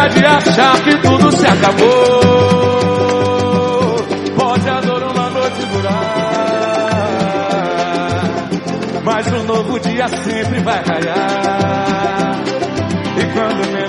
Chega de achar que tudo se acabou. Pode a dor uma noite durar, mas um novo dia sempre vai raiar. E quando menos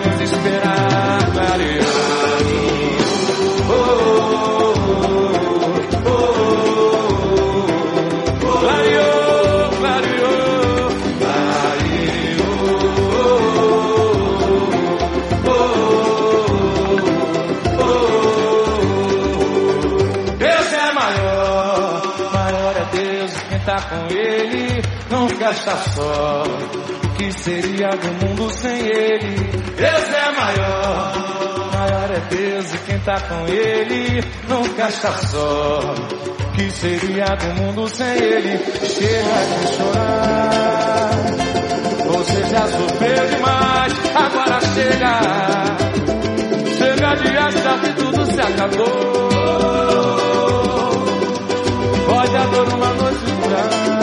está só. O que seria do mundo sem ele? Deus é maior, maior é Deus e quem tá com ele, nunca está só. O que seria do mundo sem ele? Chega de chorar. Você já sofreu demais, agora chega. Chega de achar que tudo se acabou. Pode a dor uma noite durar,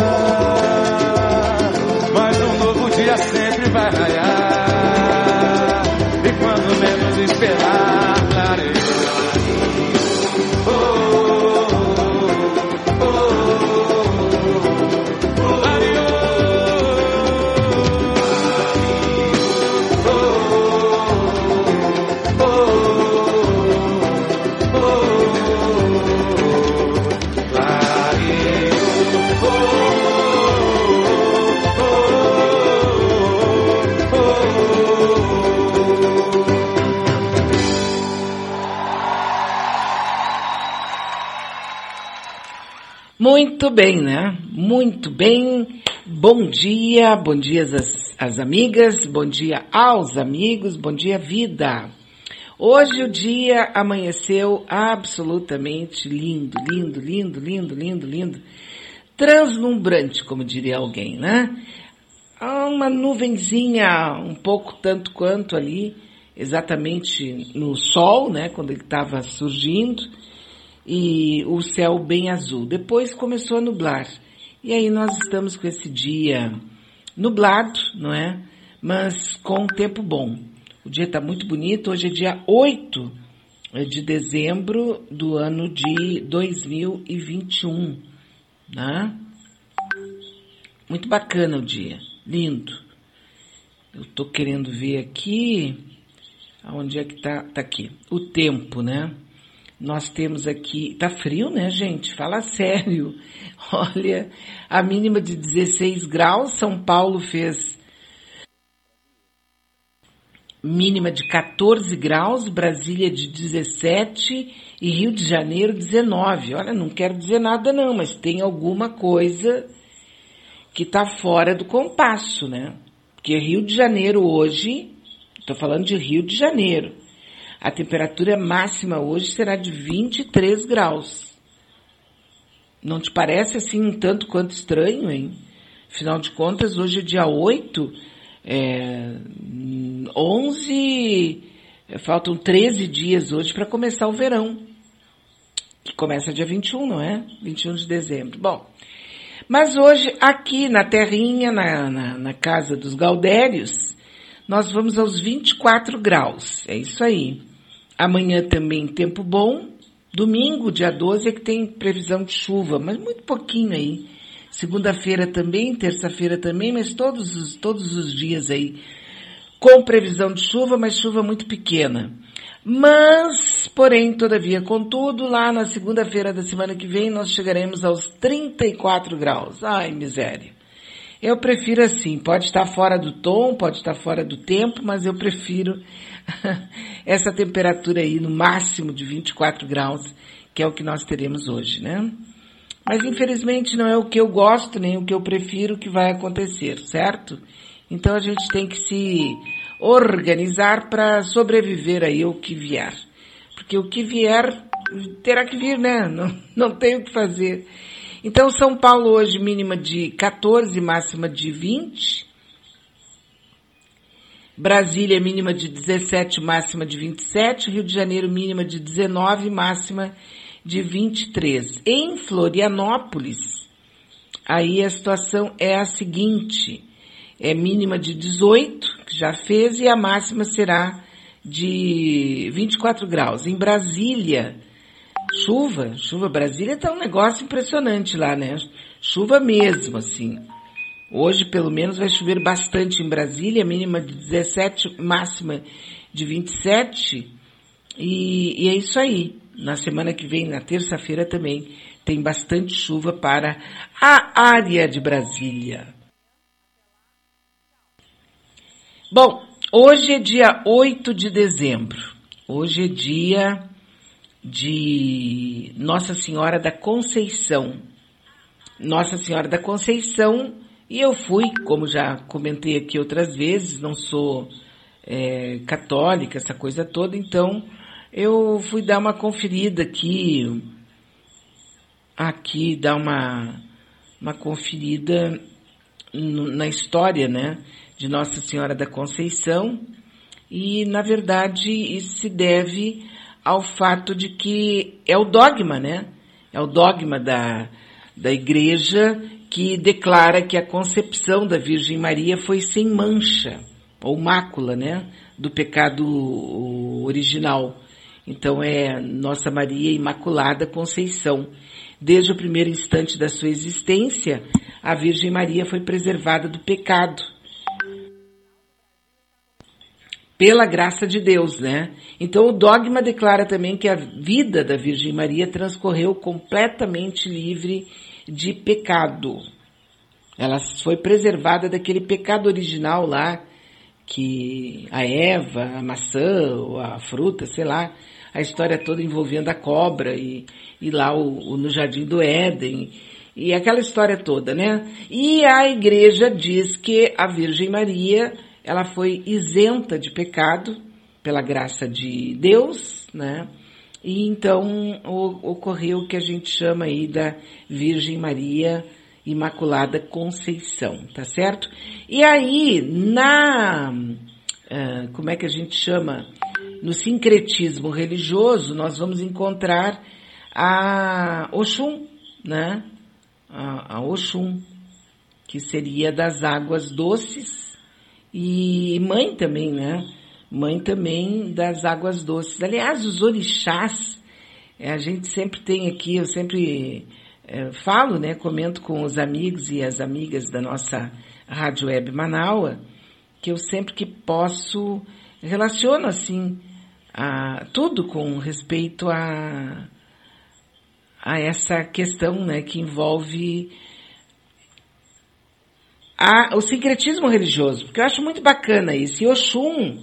Muito bem, né? Muito bem. Bom dia, bom dia às, às amigas, bom dia aos amigos, bom dia vida. Hoje o dia amanheceu absolutamente lindo, lindo, lindo, lindo, lindo, lindo. Translumbrante, como diria alguém, né? Uma nuvenzinha um pouco tanto quanto ali, exatamente no sol, né? Quando ele estava surgindo e o céu bem azul. Depois começou a nublar. E aí nós estamos com esse dia nublado, não é? Mas com tempo bom. O dia está muito bonito. Hoje é dia 8 de dezembro do ano de 2021, né? Muito bacana o dia. Lindo. Eu tô querendo ver aqui. Aonde é que tá? Tá aqui. O tempo, né? Nós temos aqui, tá frio, né, gente? Fala sério. Olha, a mínima de 16 graus, São Paulo fez mínima de 14 graus, Brasília de 17 e Rio de Janeiro 19. Olha, não quero dizer nada não, mas tem alguma coisa que tá fora do compasso, né? Porque Rio de Janeiro hoje, tô falando de Rio de Janeiro, a temperatura máxima hoje será de 23 graus. Não te parece assim um tanto quanto estranho, hein? Afinal de contas, hoje é dia 8, é, 11, faltam 13 dias hoje para começar o verão. Que começa dia 21, não é? 21 de dezembro. Bom, mas hoje aqui na terrinha, na, na, na casa dos Gaudérios, nós vamos aos 24 graus. É isso aí. Amanhã também tempo bom. Domingo, dia 12, é que tem previsão de chuva, mas muito pouquinho aí. Segunda-feira também, terça-feira também, mas todos os, todos os dias aí com previsão de chuva, mas chuva muito pequena. Mas, porém, todavia, contudo, lá na segunda-feira da semana que vem nós chegaremos aos 34 graus. Ai, miséria. Eu prefiro assim, pode estar fora do tom, pode estar fora do tempo, mas eu prefiro essa temperatura aí no máximo de 24 graus, que é o que nós teremos hoje, né? Mas infelizmente não é o que eu gosto, nem o que eu prefiro que vai acontecer, certo? Então a gente tem que se organizar para sobreviver aí ao que vier. Porque o que vier terá que vir, né? Não, não tem o que fazer. Então São Paulo hoje mínima de 14, máxima de 20. Brasília mínima de 17, máxima de 27. Rio de Janeiro mínima de 19, máxima de 23. Em Florianópolis, aí a situação é a seguinte: é mínima de 18, que já fez, e a máxima será de 24 graus. Em Brasília, chuva, chuva, Brasília tá um negócio impressionante lá, né? Chuva mesmo, assim. Hoje, pelo menos, vai chover bastante em Brasília, mínima de 17, máxima de 27. E, e é isso aí. Na semana que vem, na terça-feira também, tem bastante chuva para a área de Brasília. Bom, hoje é dia 8 de dezembro. Hoje é dia de Nossa Senhora da Conceição. Nossa Senhora da Conceição, e eu fui, como já comentei aqui outras vezes, não sou é, católica, essa coisa toda, então eu fui dar uma conferida aqui, aqui dar uma, uma conferida na história, né, de Nossa Senhora da Conceição, e na verdade isso se deve ao fato de que é o dogma, né, é o dogma da, da igreja que declara que a concepção da Virgem Maria foi sem mancha, ou mácula, né, do pecado original. Então é Nossa Maria Imaculada Conceição. Desde o primeiro instante da sua existência, a Virgem Maria foi preservada do pecado. Pela graça de Deus, né? Então o dogma declara também que a vida da Virgem Maria transcorreu completamente livre de pecado. Ela foi preservada daquele pecado original lá, que a Eva, a maçã, a fruta, sei lá, a história toda envolvendo a cobra e, e lá o, o, no Jardim do Éden e aquela história toda, né? E a igreja diz que a Virgem Maria, ela foi isenta de pecado pela graça de Deus, né? E então o, ocorreu o que a gente chama aí da Virgem Maria Imaculada Conceição, tá certo? E aí, na, uh, como é que a gente chama? no sincretismo religioso, nós vamos encontrar a Oxum, né? A, a Oxum, que seria das águas doces e mãe também, né? Mãe também das águas doces. Aliás, os orixás, é, a gente sempre tem aqui, eu sempre é, falo, né? Comento com os amigos e as amigas da nossa Rádio Web Manaua, que eu sempre que posso relaciono assim a, tudo com respeito a, a essa questão né, que envolve a, o sincretismo religioso, porque eu acho muito bacana isso. E Oxum,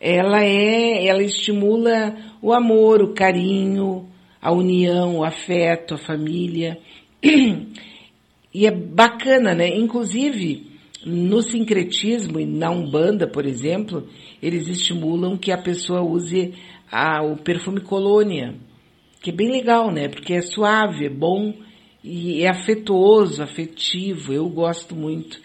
ela é, ela estimula o amor, o carinho, a união, o afeto, a família. E é bacana, né? Inclusive, no sincretismo e na Umbanda, por exemplo, eles estimulam que a pessoa use a, o perfume colônia, que é bem legal, né? Porque é suave, é bom e é afetuoso, afetivo. Eu gosto muito.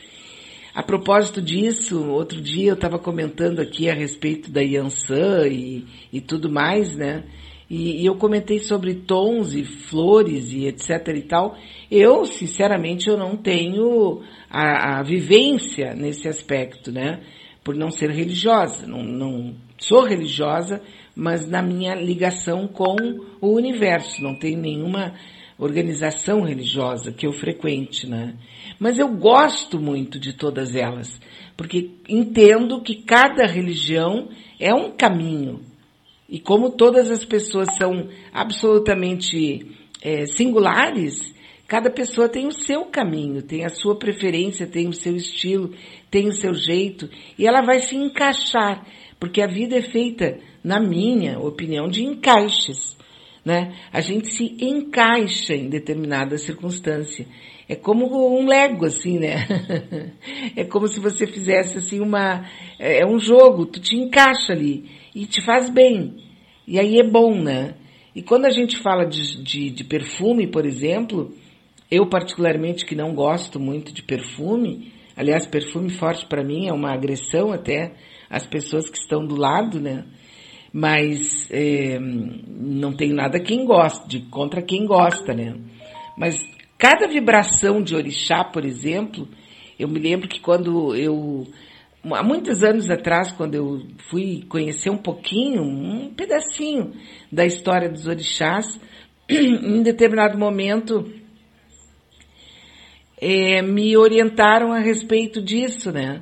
A propósito disso, outro dia eu estava comentando aqui a respeito da Yansan e, e tudo mais, né? E, e, eu comentei sobre tons e flores e etc e tal. Eu, sinceramente, eu não tenho a, a vivência nesse aspecto, né? Por não ser religiosa. Não, não sou religiosa, mas na minha ligação com o universo. Não tenho nenhuma organização religiosa que eu frequente, né? Mas eu gosto muito de todas elas, porque entendo que cada religião é um caminho, e como todas as pessoas são absolutamente é, singulares, cada pessoa tem o seu caminho, tem a sua preferência, tem o seu estilo, tem o seu jeito, e ela vai se encaixar, porque a vida é feita, na minha opinião, de encaixes. Né? A gente se encaixa em determinada circunstância. É como um Lego, assim, né? é como se você fizesse, assim, uma, é, é um jogo, tu te encaixa ali e te faz bem. E aí é bom, né? E quando a gente fala de, de, de perfume, por exemplo, eu particularmente que não gosto muito de perfume, aliás, perfume forte para mim é uma agressão até às pessoas que estão do lado, né? Mas é, não tenho nada quem gosta, de contra quem gosta, né? Mas cada vibração de orixá, por exemplo, eu me lembro que quando eu há muitos anos atrás, quando eu fui conhecer um pouquinho, um pedacinho da história dos orixás, em determinado momento é, me orientaram a respeito disso, né?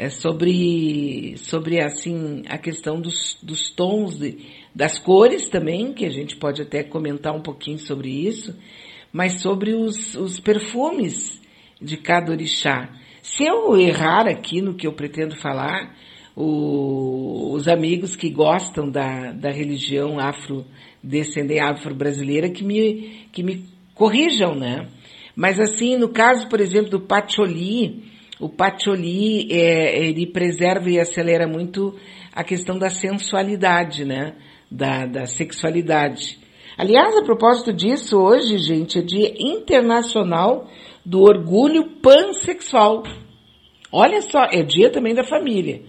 É sobre, sobre assim, a questão dos, dos tons, de, das cores também, que a gente pode até comentar um pouquinho sobre isso, mas sobre os, os perfumes de cada orixá. Se eu errar aqui no que eu pretendo falar, o, os amigos que gostam da, da religião afro-descendente, afro-brasileira, que me, que me corrijam, né? Mas assim, no caso, por exemplo, do Pacholi, o Pacholi, é, ele preserva e acelera muito a questão da sensualidade, né? Da, da sexualidade. Aliás, a propósito disso, hoje, gente, é dia internacional do orgulho pansexual. Olha só, é dia também da família.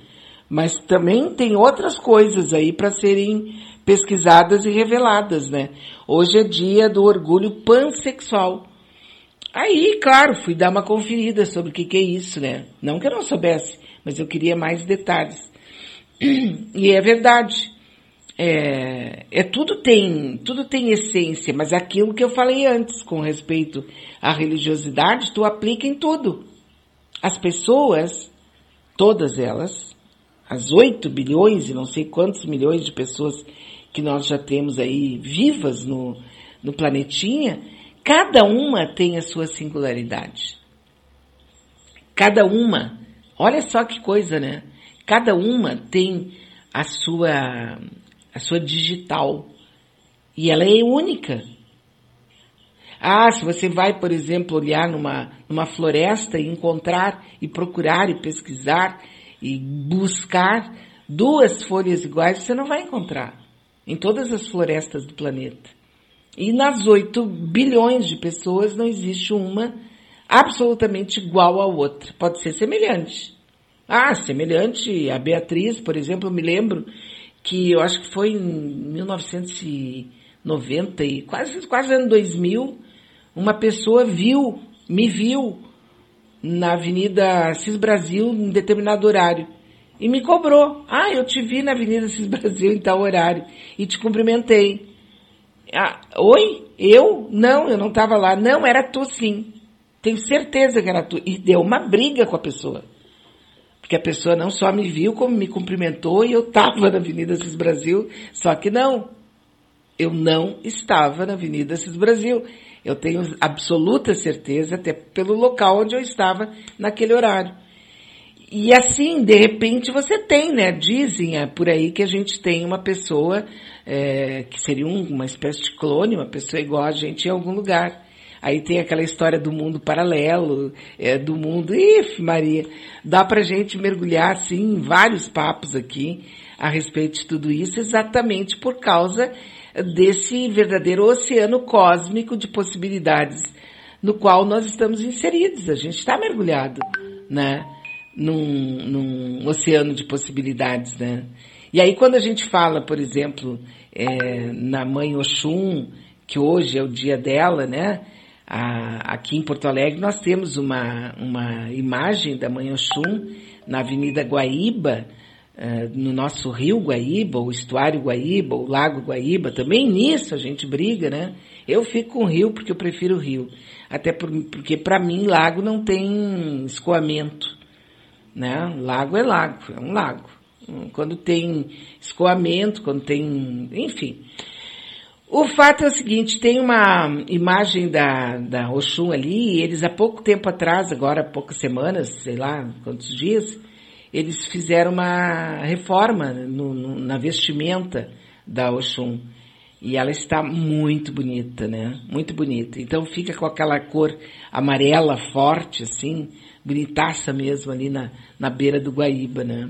Mas também tem outras coisas aí para serem pesquisadas e reveladas, né? Hoje é dia do orgulho pansexual. Aí, claro, fui dar uma conferida sobre o que, que é isso, né? Não que eu não soubesse, mas eu queria mais detalhes. E é verdade. É, é, tudo tem, tudo tem essência, mas aquilo que eu falei antes com respeito à religiosidade, tu aplica em tudo. As pessoas, todas elas, as 8 bilhões e não sei quantos milhões de pessoas que nós já temos aí vivas no, no planetinha, Cada uma tem a sua singularidade. Cada uma, olha só que coisa, né? Cada uma tem a sua a sua digital e ela é única. Ah, se você vai, por exemplo, olhar numa, numa floresta e encontrar e procurar e pesquisar e buscar duas folhas iguais, você não vai encontrar em todas as florestas do planeta. E nas 8 bilhões de pessoas não existe uma absolutamente igual à outra. Pode ser semelhante. Ah, semelhante a Beatriz, por exemplo, eu me lembro que eu acho que foi em 1990 e quase, quase ano 2000, uma pessoa viu, me viu na Avenida Cis Brasil em determinado horário e me cobrou. Ah, eu te vi na Avenida Cis Brasil em tal horário e te cumprimentei. Ah, oi? Eu? Não, eu não estava lá. Não, era tu sim. Tenho certeza que era tu. E deu uma briga com a pessoa. Porque a pessoa não só me viu, como me cumprimentou e eu estava na Avenida Cis Brasil. Só que não. Eu não estava na Avenida Cis Brasil. Eu tenho absoluta certeza, até pelo local onde eu estava naquele horário. E assim, de repente você tem, né? Dizem é, por aí que a gente tem uma pessoa é, que seria um, uma espécie de clone, uma pessoa igual a gente em algum lugar. Aí tem aquela história do mundo paralelo, é, do mundo, ih, Maria, dá pra gente mergulhar, assim, em vários papos aqui a respeito de tudo isso, exatamente por causa desse verdadeiro oceano cósmico de possibilidades no qual nós estamos inseridos. A gente está mergulhado, né? Num, num oceano de possibilidades, né? E aí quando a gente fala, por exemplo, é, na mãe Oxum, que hoje é o dia dela, né? A, aqui em Porto Alegre nós temos uma, uma imagem da mãe Oxum na Avenida Guaíba, uh, no nosso rio Guaíba, o estuário Guaíba, o lago Guaíba, também nisso a gente briga, né? Eu fico com o rio porque eu prefiro o rio. Até por, porque para mim lago não tem escoamento, né? Lago é lago, é um lago quando tem escoamento, quando tem, enfim. O fato é o seguinte, tem uma imagem da, da Oxum ali, e eles há pouco tempo atrás, agora há poucas semanas, sei lá, quantos dias, eles fizeram uma reforma no, no, na vestimenta da Oxum. E ela está muito bonita, né? Muito bonita. Então fica com aquela cor amarela forte, assim, bonitaça mesmo ali na, na beira do Guaíba, né?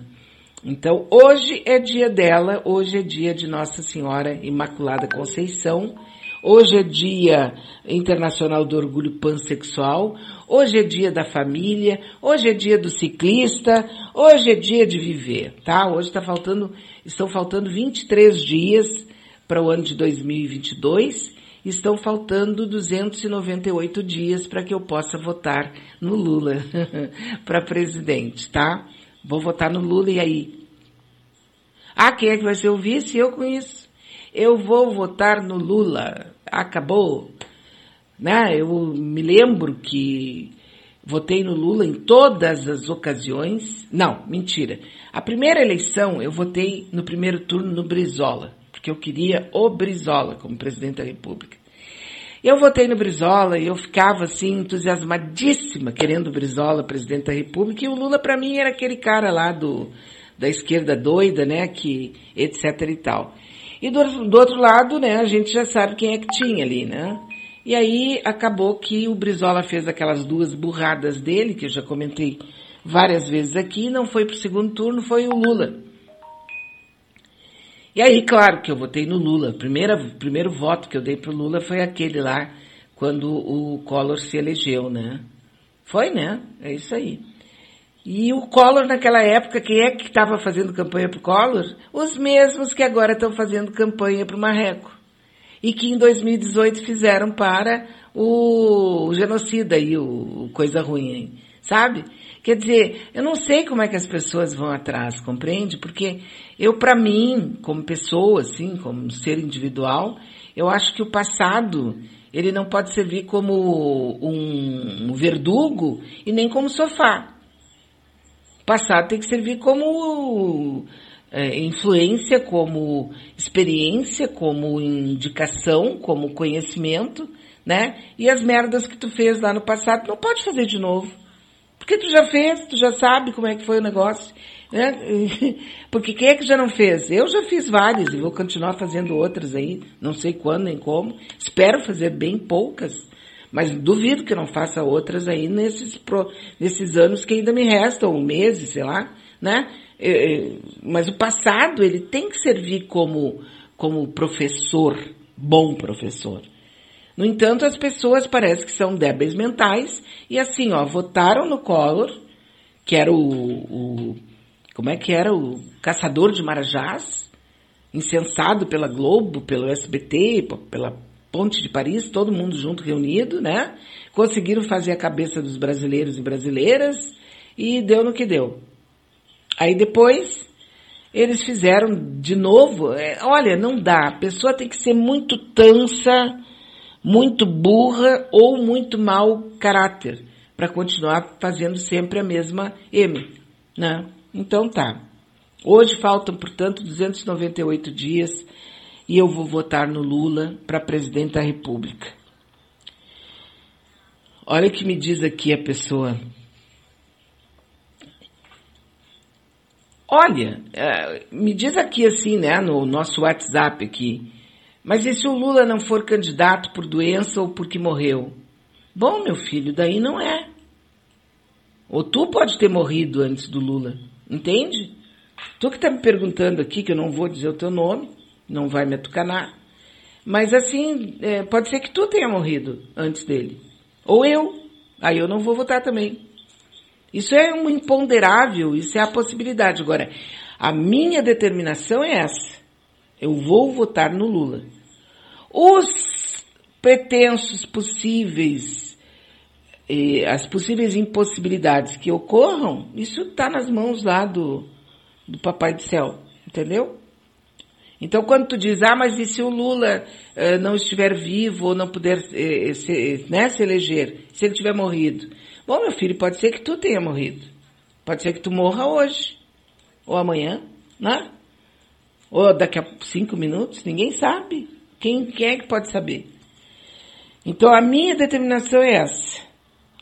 Então, hoje é dia dela, hoje é dia de Nossa Senhora Imaculada Conceição, hoje é dia internacional do orgulho pansexual, hoje é dia da família, hoje é dia do ciclista, hoje é dia de viver, tá? Hoje está faltando, estão faltando 23 dias para o ano de 2022, estão faltando 298 dias para que eu possa votar no Lula para presidente, tá? Vou votar no Lula e aí? Ah, quem é que vai ser o vice? Eu com isso. Eu vou votar no Lula. Acabou. Né? Eu me lembro que votei no Lula em todas as ocasiões. Não, mentira. A primeira eleição eu votei no primeiro turno no Brizola, porque eu queria o Brizola como presidente da República. Eu votei no Brizola e eu ficava assim entusiasmadíssima querendo o Brizola presidente da República e o Lula para mim era aquele cara lá do da esquerda doida, né, que etc e tal. E do, do outro lado, né, a gente já sabe quem é que tinha ali, né? E aí acabou que o Brizola fez aquelas duas burradas dele, que eu já comentei várias vezes aqui, não foi para o segundo turno, foi o Lula. E aí, claro que eu votei no Lula. Primeira, primeiro voto que eu dei pro Lula foi aquele lá, quando o Collor se elegeu, né? Foi, né? É isso aí. E o Collor naquela época, quem é que estava fazendo campanha pro Collor? Os mesmos que agora estão fazendo campanha pro Marreco. E que em 2018 fizeram para o, genocida aí, o, coisa ruim. Sabe? Quer dizer, eu não sei como é que as pessoas vão atrás, compreende? Porque eu, para mim, como pessoa, assim, como ser individual, eu acho que o passado, ele não pode servir como um, verdugo e nem como sofá. O passado tem que servir como é, influência, como experiência, como indicação, como conhecimento, né? E as merdas que tu fez lá no passado não pode fazer de novo. Porque tu já fez, tu já sabe como é que foi o negócio. Né? Porque quem é que já não fez? Eu já fiz várias e vou continuar fazendo outras aí, não sei quando nem como. Espero fazer bem poucas, mas duvido que não faça outras aí nesses, nesses anos que ainda me restam, meses, sei lá, né? Mas o passado, ele tem que servir como, como professor, bom professor. No entanto, as pessoas parecem que são débeis mentais e assim, ó, votaram no Collor, que era o, o como é que era o caçador de marajás, incensado pela Globo, pelo SBT, pela Ponte de Paris, todo mundo junto reunido, né? Conseguiram fazer a cabeça dos brasileiros e brasileiras e deu no que deu. Aí depois eles fizeram de novo. É, olha, não dá. A pessoa tem que ser muito tansa muito burra ou muito mau caráter para continuar fazendo sempre a mesma M, né? Então tá. Hoje faltam, portanto, 298 dias e eu vou votar no Lula para presidente da República. Olha o que me diz aqui a pessoa. Olha, é, me diz aqui assim, né, no nosso WhatsApp aqui. Mas e se o Lula não for candidato por doença ou porque morreu? Bom, meu filho, daí não é. Ou tu pode ter morrido antes do Lula, entende? Tu que está me perguntando aqui, que eu não vou dizer o teu nome, não vai me atucanar. Mas assim, é, pode ser que tu tenha morrido antes dele. Ou eu. Aí eu não vou votar também. Isso é um imponderável, isso é a possibilidade. Agora, a minha determinação é essa. Eu vou votar no Lula. Os pretensos possíveis, eh, as possíveis impossibilidades que ocorram, isso está nas mãos lá do, do Papai do Céu, entendeu? Então, quando tu diz, ah, mas e se o Lula eh, não estiver vivo ou não puder eh, se, né, se eleger, se ele tiver morrido? Bom, meu filho, pode ser que tu tenha morrido. Pode ser que tu morra hoje. Ou amanhã, né? Ou daqui a cinco minutos, ninguém sabe. Quem, quem é que pode saber? Então a minha determinação é essa.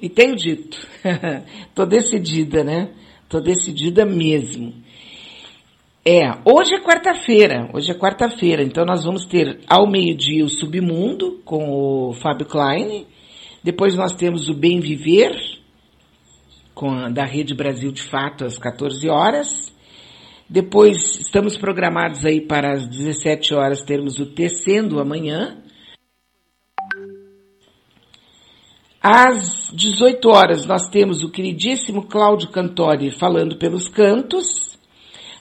E tenho dito. Tô decidida, né? Tô decidida mesmo. É, hoje é quarta-feira, hoje é quarta-feira, então nós vamos ter ao meio-dia o Submundo com o Fábio Klein, depois nós temos o Bem Viver, com a, da Rede Brasil de Fato às 14 horas, depois estamos programados aí para as 17 horas termos o Tecendo amanhã. Às 18 horas nós temos o queridíssimo Cláudio Cantori falando pelos cantos.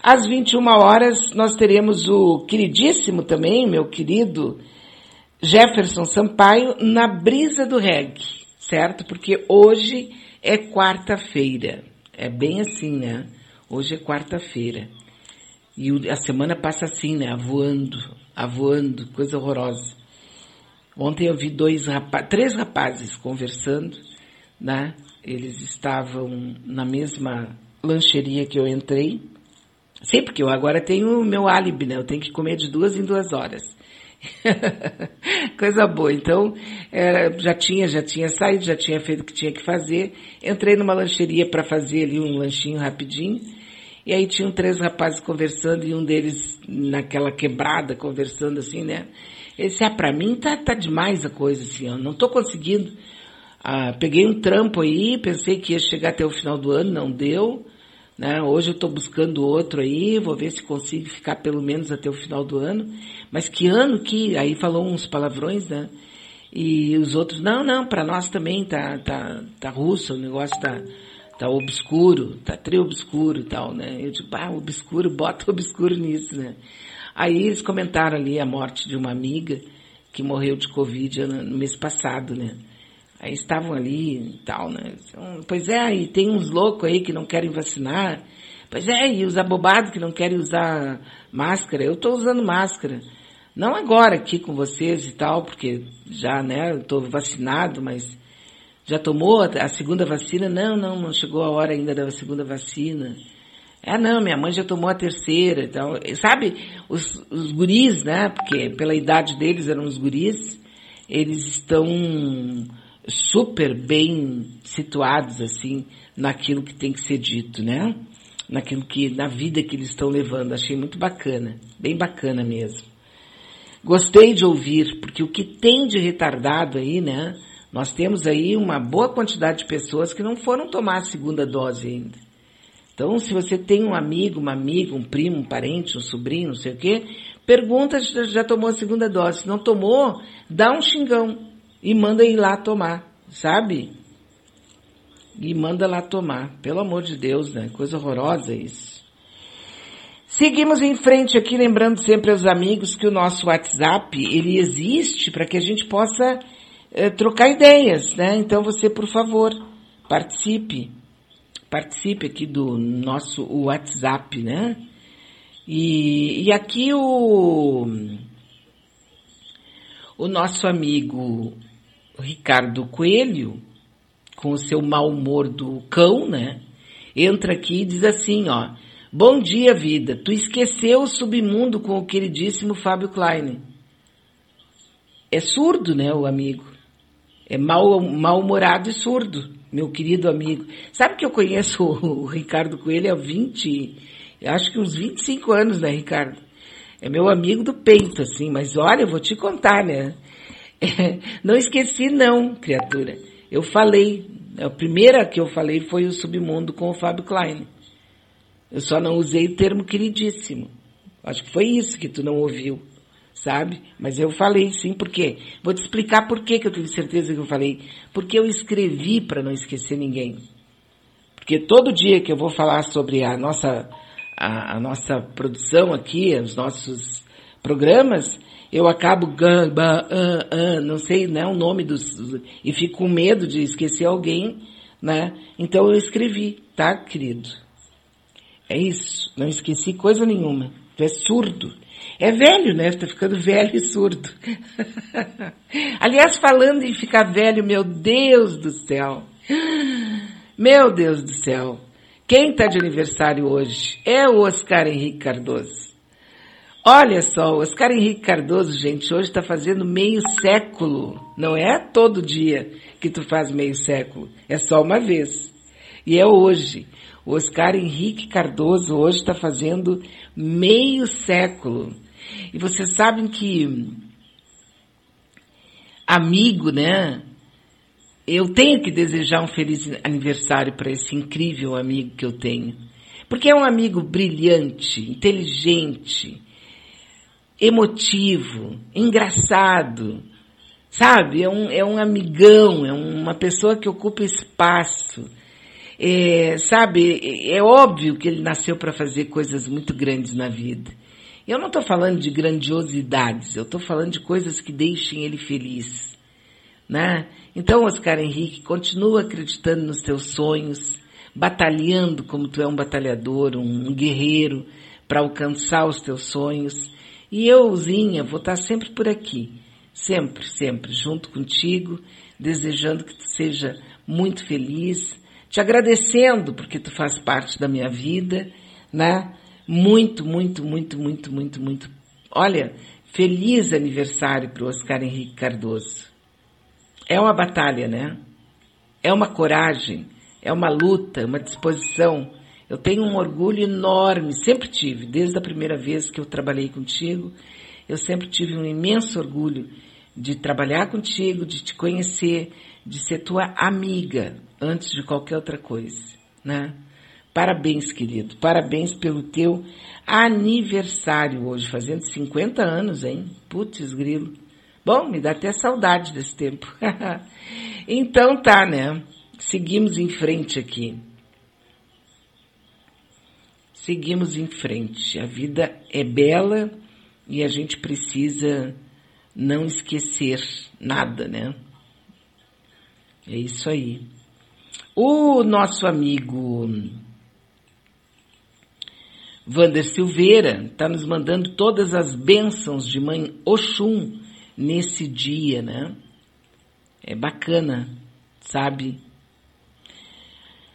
Às 21 horas nós teremos o queridíssimo também, meu querido Jefferson Sampaio na brisa do reggae, certo? Porque hoje é quarta-feira. É bem assim, né? Hoje é quarta-feira. E a semana passa assim, né? Avoando, avoando, coisa horrorosa. Ontem eu vi dois três rapazes conversando, né? Eles estavam na mesma lancheria que eu entrei. Sim, porque eu agora tenho o meu álibi, né? Eu tenho que comer de duas em duas horas. Coisa boa. Então, era, já tinha, já tinha saído, já tinha feito o que tinha que fazer. Entrei numa lancheria para fazer ali um lanchinho rapidinho. E aí tinham três rapazes conversando e um deles naquela quebrada conversando assim, né? Esse, ah, pra mim tá, tá demais a coisa assim, eu não tô conseguindo. Ah, peguei um trampo aí, pensei que ia chegar até o final do ano, não deu. Né? Hoje eu estou buscando outro aí, vou ver se consigo ficar pelo menos até o final do ano. Mas que ano que, aí falou uns palavrões, né? E os outros, não, não, para nós também tá, tá, tá russo, o negócio tá, tá obscuro, tá tri obscuro e tal, né? Eu digo, ah, obscuro, bota obscuro nisso, né? Aí eles comentaram ali a morte de uma amiga que morreu de Covid no mês passado, né? Aí estavam ali e tal, né? Então, pois é, e tem uns loucos aí que não querem vacinar. Pois é, e os abobados que não querem usar máscara. Eu estou usando máscara. Não agora aqui com vocês e tal, porque já, né, estou vacinado, mas já tomou a segunda vacina? Não, não, não chegou a hora ainda da segunda vacina. É, não, minha mãe já tomou a terceira e tal. Sabe, os, os guris, né, porque pela idade deles eram os guris, eles estão super bem situados assim naquilo que tem que ser dito, né? Naquilo que na vida que eles estão levando, achei muito bacana, bem bacana mesmo. Gostei de ouvir, porque o que tem de retardado aí, né? Nós temos aí uma boa quantidade de pessoas que não foram tomar a segunda dose ainda. Então, se você tem um amigo, uma amiga, um primo, um parente, um sobrinho, não sei o quê, pergunta se já tomou a segunda dose. Se não tomou, dá um xingão e manda ir lá tomar, sabe? E manda lá tomar. Pelo amor de Deus, né? Coisa horrorosa isso. Seguimos em frente aqui, lembrando sempre aos amigos que o nosso WhatsApp, ele existe para que a gente possa é, trocar ideias, né? Então você, por favor, participe. Participe aqui do nosso WhatsApp, né? E, e aqui o, o nosso amigo Ricardo Coelho, com o seu mau humor do cão, né? Entra aqui e diz assim, ó. Bom dia, vida. Tu esqueceu o submundo com o queridíssimo Fábio Klein. É surdo, né, o amigo? É mal, mal-humorado e surdo, meu querido amigo. Sabe que eu conheço o Ricardo Coelho há 20, acho que uns 25 anos, né, Ricardo? É meu amigo do peito, assim, mas olha, eu vou te contar, né? não esqueci não, criatura. Eu falei, a primeira que eu falei foi o submundo com o Fábio Klein. Eu só não usei o termo queridíssimo. Acho que foi isso que tu não ouviu, sabe? Mas eu falei sim, por quê? Vou te explicar por que eu tenho certeza que eu falei. Porque eu escrevi para não esquecer ninguém. Porque todo dia que eu vou falar sobre a nossa, a, a nossa produção aqui, os nossos programas, eu acabo não sei né, o nome dos, e fico com medo de esquecer alguém, né? Então eu escrevi, tá, querido? É isso, não esqueci coisa nenhuma. Tu é surdo. É velho, né? Tá ficando velho e surdo. Aliás, falando em ficar velho, meu Deus do céu. Meu Deus do céu. Quem tá de aniversário hoje é o Oscar Henrique Cardoso. Olha só, o Oscar Henrique Cardoso, gente, hoje está fazendo meio século. Não é todo dia que tu faz meio século. É só uma vez. E é hoje. O Oscar Henrique Cardoso hoje está fazendo meio século. E vocês sabem que amigo, né? Eu tenho que desejar um feliz aniversário para esse incrível amigo que eu tenho. Porque é um amigo brilhante, inteligente, emotivo, engraçado, sabe? É um, é um amigão, é uma pessoa que ocupa espaço. É, sabe, é óbvio que ele nasceu para fazer coisas muito grandes na vida. Eu não estou falando de grandiosidades, eu estou falando de coisas que deixem ele feliz. Né? Então, Oscar Henrique, continua acreditando nos teus sonhos, batalhando como tu é um batalhador, um, guerreiro, para alcançar os teus sonhos. E eu, Zinha, vou estar sempre por aqui, sempre, sempre, junto contigo, desejando que tu seja muito feliz, te agradecendo porque tu faz parte da minha vida, né? Muito, muito, muito, muito, muito, muito. Olha, feliz aniversário para o Oscar Henrique Cardoso. É uma batalha, né? É uma coragem, é uma luta, uma disposição. Eu tenho um orgulho enorme, sempre tive, desde a primeira vez que eu trabalhei contigo, eu sempre tive um imenso orgulho de trabalhar contigo, de te conhecer, de ser tua amiga antes de qualquer outra coisa, né? Parabéns, querido. Parabéns pelo teu aniversário hoje, fazendo 50 anos, hein? Putz, grilo. Bom, me dá até saudade desse tempo. então tá, né? Seguimos em frente aqui. Seguimos em frente. A vida é bela e a gente precisa não esquecer nada, né? É isso aí. O nosso amigo Vander Silveira está nos mandando todas as bênçãos de mãe Oxum nesse dia, né? É bacana, sabe?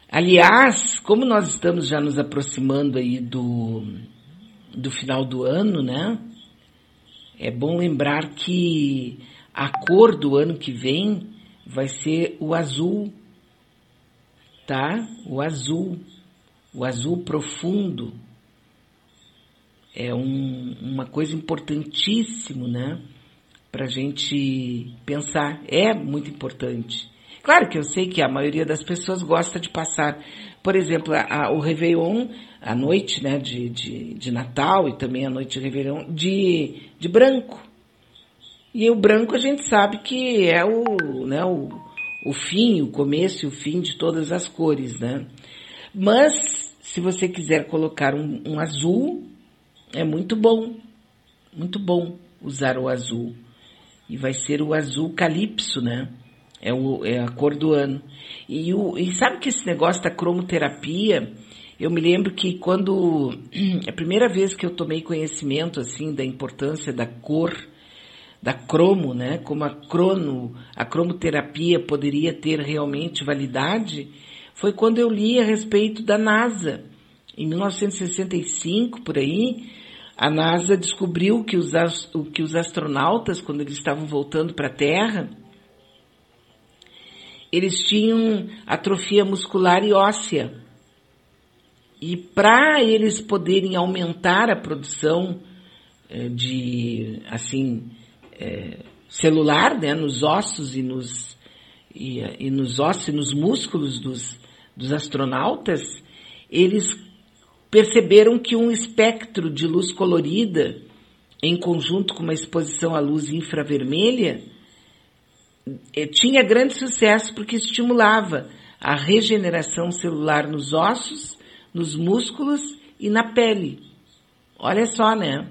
Aliás, como nós estamos já nos aproximando aí do, do final do ano, né? É bom lembrar que a cor do ano que vem vai ser o azul, tá? O azul, o azul profundo. É um, uma coisa importantíssimo, né? Para a gente pensar. É muito importante. Claro que eu sei que a maioria das pessoas gosta de passar, por exemplo, a, o Réveillon, a noite né, de, de, de, Natal e também a noite de Réveillon, de, de branco. E o branco a gente sabe que é o, né, o, o fim, o começo e o fim de todas as cores, né? Mas, se você quiser colocar um, um azul, é muito bom, muito bom usar o azul. E vai ser o azul calipso, né? É, o, é a cor do ano. E, o, e sabe que esse negócio da cromoterapia, eu me lembro que quando, a primeira vez que eu tomei conhecimento, assim, da importância da cor, da cromo, né, como a crono, a cromoterapia poderia ter realmente validade, foi quando eu li a respeito da NASA. Em 1965, por aí, a NASA descobriu que os, que os astronautas, quando eles estavam voltando para a Terra, eles tinham atrofia muscular e óssea. E para eles poderem aumentar a produção eh, de, assim, é, celular, né, nos ossos e nos, e, e, nos ossos e nos músculos dos, dos astronautas, eles perceberam que um espectro de luz colorida, em conjunto com uma exposição à luz infravermelha, eh, tinha grande sucesso porque estimulava a regeneração celular nos ossos, nos músculos e na pele. Olha só, né?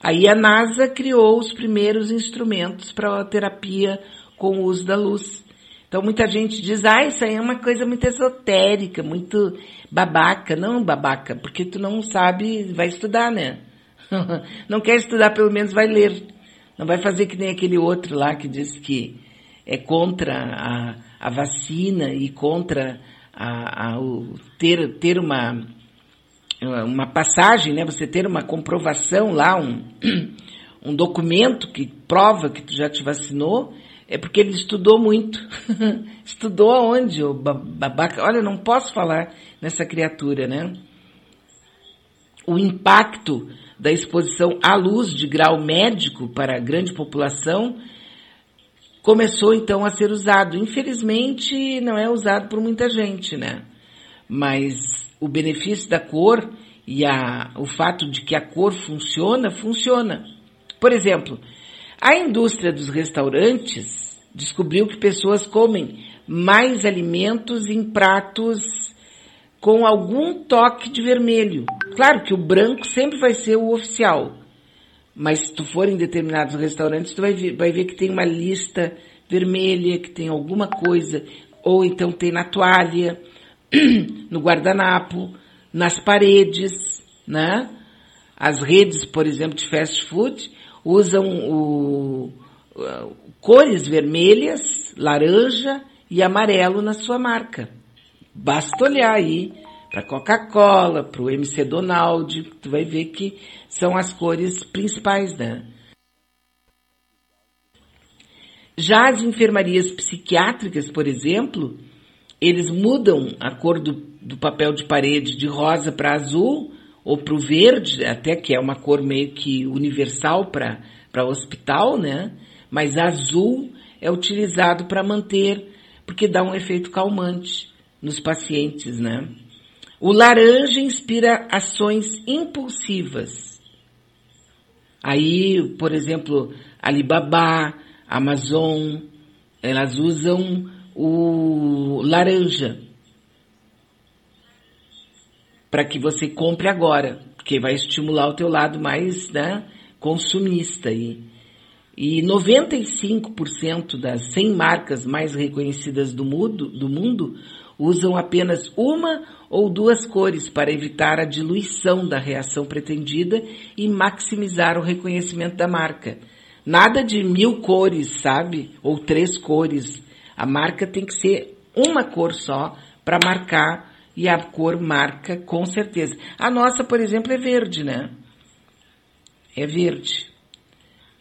Aí a NASA criou os primeiros instrumentos para a terapia com o uso da luz. Então muita gente diz, ah, isso aí é uma coisa muito esotérica, muito babaca. Não, babaca, porque tu não sabe, vai estudar, né? não quer estudar, pelo menos vai ler. Não vai fazer que nem aquele outro lá que diz que é contra a, a vacina e contra a, a, o ter, ter uma, uma passagem, né? Você ter uma comprovação lá, um, um documento que prova que tu já te vacinou, é porque ele estudou muito. estudou aonde, o babaca? Olha, não posso falar nessa criatura, né? O impacto da exposição à luz de grau médico para a grande população começou então a ser usado. Infelizmente, não é usado por muita gente, né? Mas o benefício da cor e a, o fato de que a cor funciona, funciona. Por exemplo, a indústria dos restaurantes descobriu que pessoas comem mais alimentos em pratos com algum toque de vermelho. Claro que o branco sempre vai ser o oficial, mas se tu for em determinados restaurantes, tu vai ver, vai ver que tem uma lista vermelha, que tem alguma coisa, ou então tem na toalha, no guardanapo, nas paredes, né? As redes, por exemplo, de fast food usam o, cores vermelhas, laranja e amarelo na sua marca. Basta olhar aí para Coca-Cola, para o MC Donald, tu vai ver que são as cores principais, né? Já as enfermarias psiquiátricas, por exemplo, eles mudam a cor do, do papel de parede de rosa para azul ou para o verde, até que é uma cor meio que universal para hospital, né? Mas azul é utilizado para manter, porque dá um efeito calmante nos pacientes, né? O laranja inspira ações impulsivas. Aí, por exemplo, Alibaba, Amazon, elas usam o laranja para que você compre agora, porque vai estimular o teu lado mais né, consumista. E, e 95% das 100 marcas mais reconhecidas do mundo, do mundo usam apenas uma ou duas cores para evitar a diluição da reação pretendida e maximizar o reconhecimento da marca. Nada de mil cores, sabe? Ou três cores. A marca tem que ser uma cor só para marcar e a cor marca com certeza. A nossa, por exemplo, é verde, né? É verde.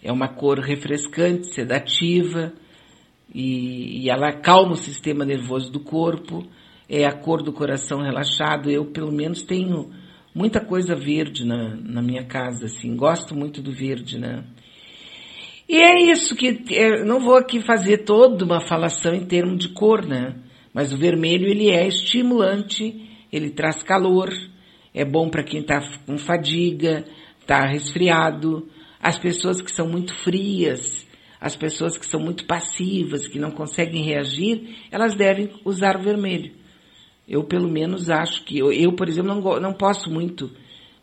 É uma cor refrescante, sedativa e, e ela acalma o sistema nervoso do corpo. É a cor do coração relaxado. Eu, pelo menos, tenho muita coisa verde na, na minha casa, assim. Gosto muito do verde, né? E é isso que eu não vou aqui fazer toda uma falação em termos de cor, né? Mas o vermelho ele é estimulante, ele traz calor, é bom para quem está com fadiga, está resfriado, as pessoas que são muito frias, as pessoas que são muito passivas, que não conseguem reagir, elas devem usar o vermelho. Eu pelo menos acho que eu, eu por exemplo não, não posso muito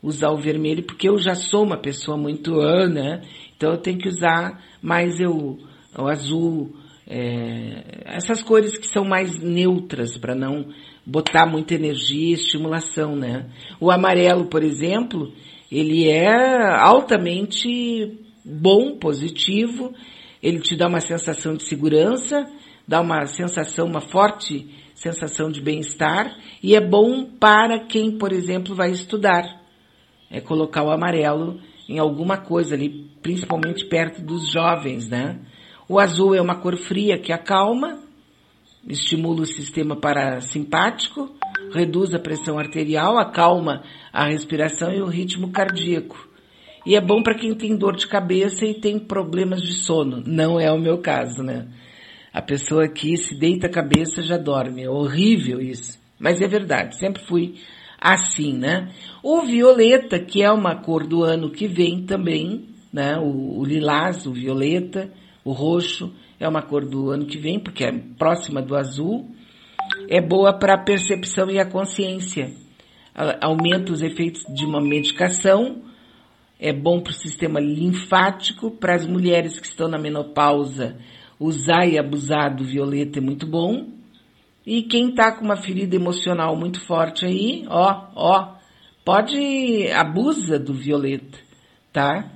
usar o vermelho porque eu já sou uma pessoa muito ana, então eu tenho que usar mais eu, o azul, é, essas cores que são mais neutras para não botar muita energia e estimulação, né? O amarelo, por exemplo, ele é altamente bom, positivo, ele te dá uma sensação de segurança, dá uma sensação, uma forte sensação de bem-estar e é bom para quem, por exemplo, vai estudar. É colocar o amarelo em alguma coisa ali, principalmente perto dos jovens, né? O azul é uma cor fria que acalma, estimula o sistema parasimpático, reduz a pressão arterial, acalma a respiração e o ritmo cardíaco. E é bom para quem tem dor de cabeça e tem problemas de sono. Não é o meu caso, né? A pessoa que se deita a cabeça já dorme. É horrível isso. Mas é verdade, sempre fui assim, né? O violeta, que é uma cor do ano que vem também, né? O, o lilás, o violeta, o roxo, é uma cor do ano que vem, porque é próxima do azul. É boa para a percepção e a consciência. Aumenta os efeitos de uma medicação. É bom para o sistema linfático. Para as mulheres que estão na menopausa, usar e abusar do violeta é muito bom e quem tá com uma ferida emocional muito forte aí, ó, ó, pode abusa do violeta, tá?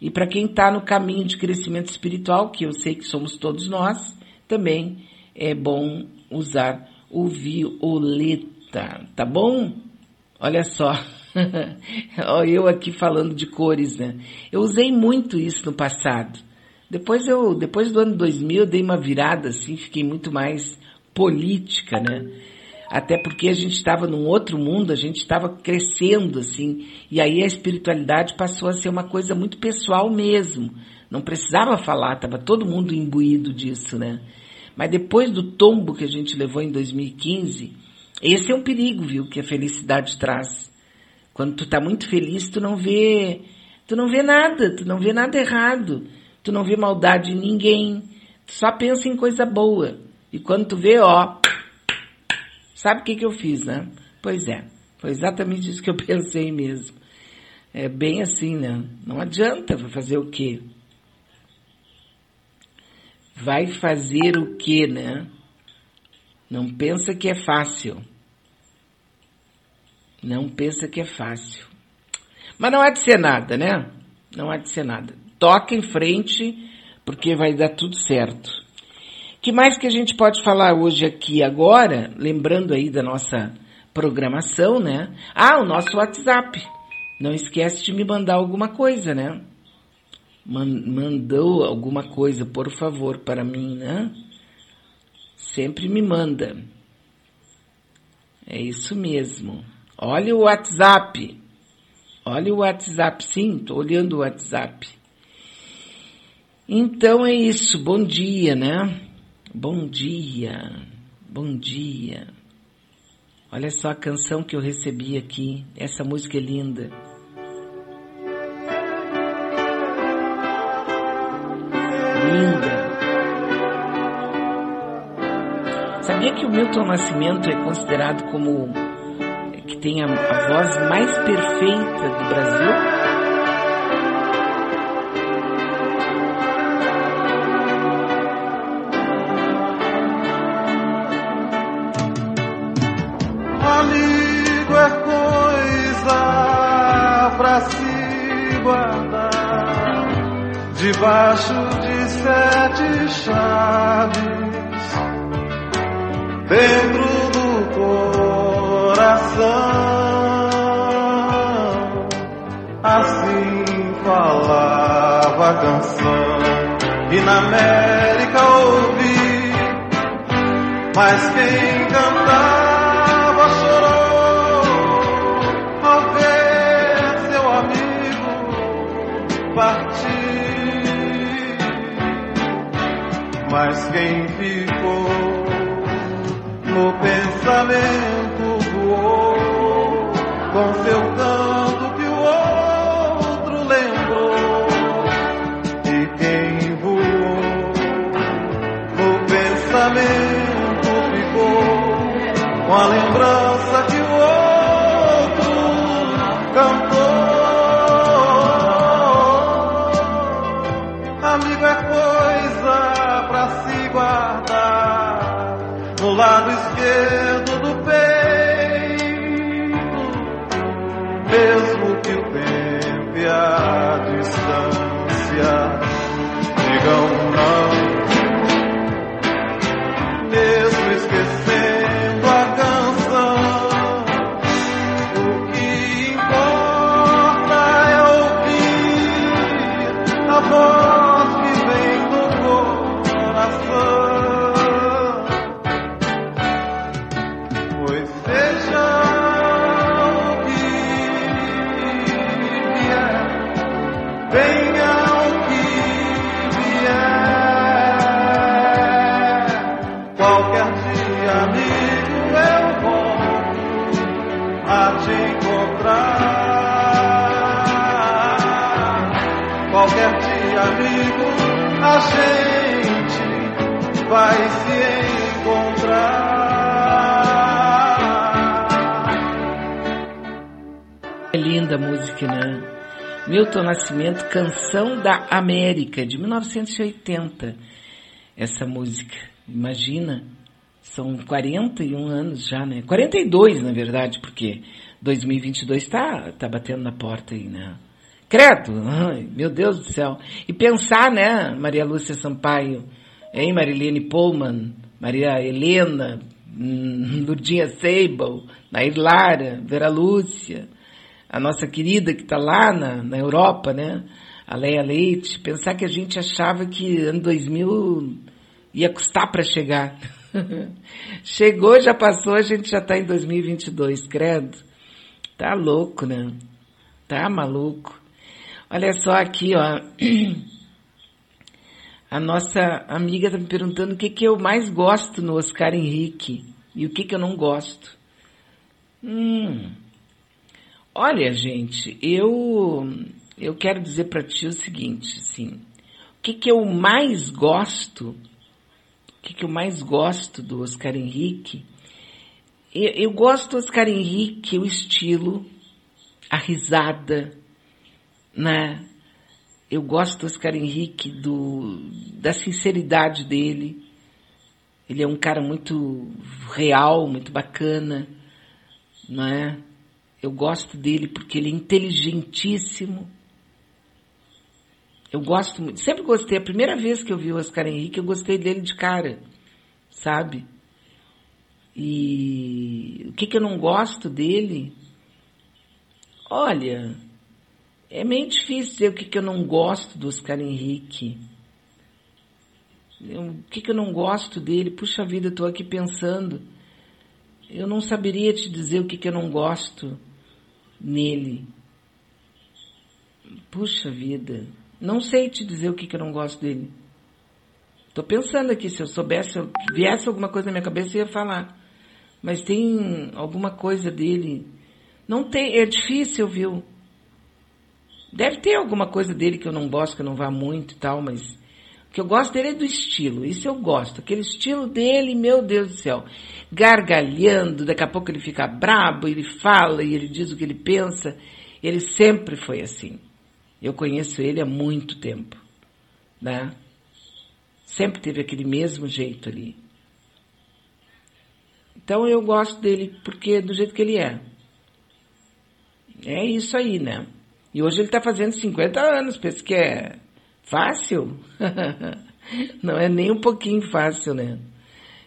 E para quem tá no caminho de crescimento espiritual, que eu sei que somos todos nós, também é bom usar o violeta, tá bom? Olha só. eu aqui falando de cores, né? Eu usei muito isso no passado. Depois eu, depois do ano 2000, eu dei uma virada assim, fiquei muito mais política, né? Até porque a gente estava num outro mundo, a gente estava crescendo, assim, e aí a espiritualidade passou a ser uma coisa muito pessoal mesmo. Não precisava falar, estava todo mundo imbuído disso, né? Mas depois do tombo que a gente levou em 2015, esse é um perigo, viu, que a felicidade traz. Quando tu tá muito feliz, tu não vê, tu não vê nada, tu não vê nada errado, tu não vê maldade em ninguém, tu só pensa em coisa boa. E quando tu vê, ó, sabe o que, que eu fiz, né? Pois é, foi exatamente isso que eu pensei mesmo. É bem assim, né? Não adianta fazer o quê? Vai fazer o quê, né? Não pensa que é fácil. Não pensa que é fácil. Mas não há de ser nada, né? Não há de ser nada. Toca em frente, porque vai dar tudo certo. que mais que a gente pode falar hoje aqui agora, lembrando aí da nossa programação, né? Ah, o nosso WhatsApp. Não esquece de me mandar alguma coisa, né? Mandou alguma coisa, por favor, para mim, né? Sempre me manda. É isso mesmo. Olha o WhatsApp. Olha o WhatsApp, sim, tô olhando o WhatsApp. Então é isso, bom dia, né? Bom dia, bom dia. Olha só a canção que eu recebi aqui, essa música é linda. Linda. Sabia que o Milton Nascimento é considerado como que tem a, a voz mais perfeita do Brasil? Debaixo de sete chaves dentro do coração. Assim falava a canção, e na América ouvi, mas quem cantava Mas quem ficou no pensamento voou com seu canto que o outro lembrou. E quem voou no pensamento ficou com a lembrança música, né? Milton Nascimento, Canção da América, de 1980. Essa música, imagina, são 41 anos já, né? 42, na verdade, porque 2022 tá, tá batendo na porta aí, né? Credo, ai, meu Deus do céu. E pensar, né, Maria Lúcia Sampaio, hein, Marilene Pullman, Maria Helena, hum, Lurdinha Seibel, Nair Lara, Vera Lúcia, a nossa querida que está lá na, na Europa, né? A Leia Leite. Pensar que a gente achava que ano 2000 ia custar para chegar. Chegou, já passou, a gente já está em 2022, credo. Tá louco, né? Tá maluco. Olha só aqui, ó. A nossa amiga está me perguntando o que, que eu mais gosto no Oscar Henrique e o que, que eu não gosto. Hum. Olha, gente, eu eu quero dizer para ti o seguinte, assim, o que, que eu mais gosto, o que, que eu mais gosto do Oscar Henrique, eu, eu gosto do Oscar Henrique, o estilo, a risada, né? Eu gosto do Oscar Henrique, do, da sinceridade dele. Ele é um cara muito real, muito bacana, não é? Eu gosto dele porque ele é inteligentíssimo. Eu gosto muito, sempre gostei. A primeira vez que eu vi o Oscar Henrique, eu gostei dele de cara, sabe? E o que, que eu não gosto dele? Olha, é meio difícil dizer o que, que eu não gosto do Oscar Henrique. o que, que eu não gosto dele? Puxa vida, eu estou aqui pensando. Eu não saberia te dizer o que, que eu não gosto nele. Puxa vida. Não sei te dizer o que, que eu não gosto dele. Tô pensando aqui, se eu soubesse, se eu viesse alguma coisa na minha cabeça, eu ia falar. Mas tem alguma coisa dele. Não tem, é difícil, viu? Deve ter alguma coisa dele que eu não gosto, que eu não vá muito e tal, mas que eu gosto dele é do estilo. Isso eu gosto. Aquele estilo dele, meu Deus do céu. Gargalhando, daqui a pouco ele fica brabo, ele fala e ele diz o que ele pensa. Ele sempre foi assim. Eu conheço ele há muito tempo, né? Sempre teve aquele mesmo jeito ali. Então eu gosto dele porque do jeito que ele é. É isso aí, né? E hoje ele está fazendo 50 anos, pensa que é fácil? Não é nem um pouquinho fácil, né?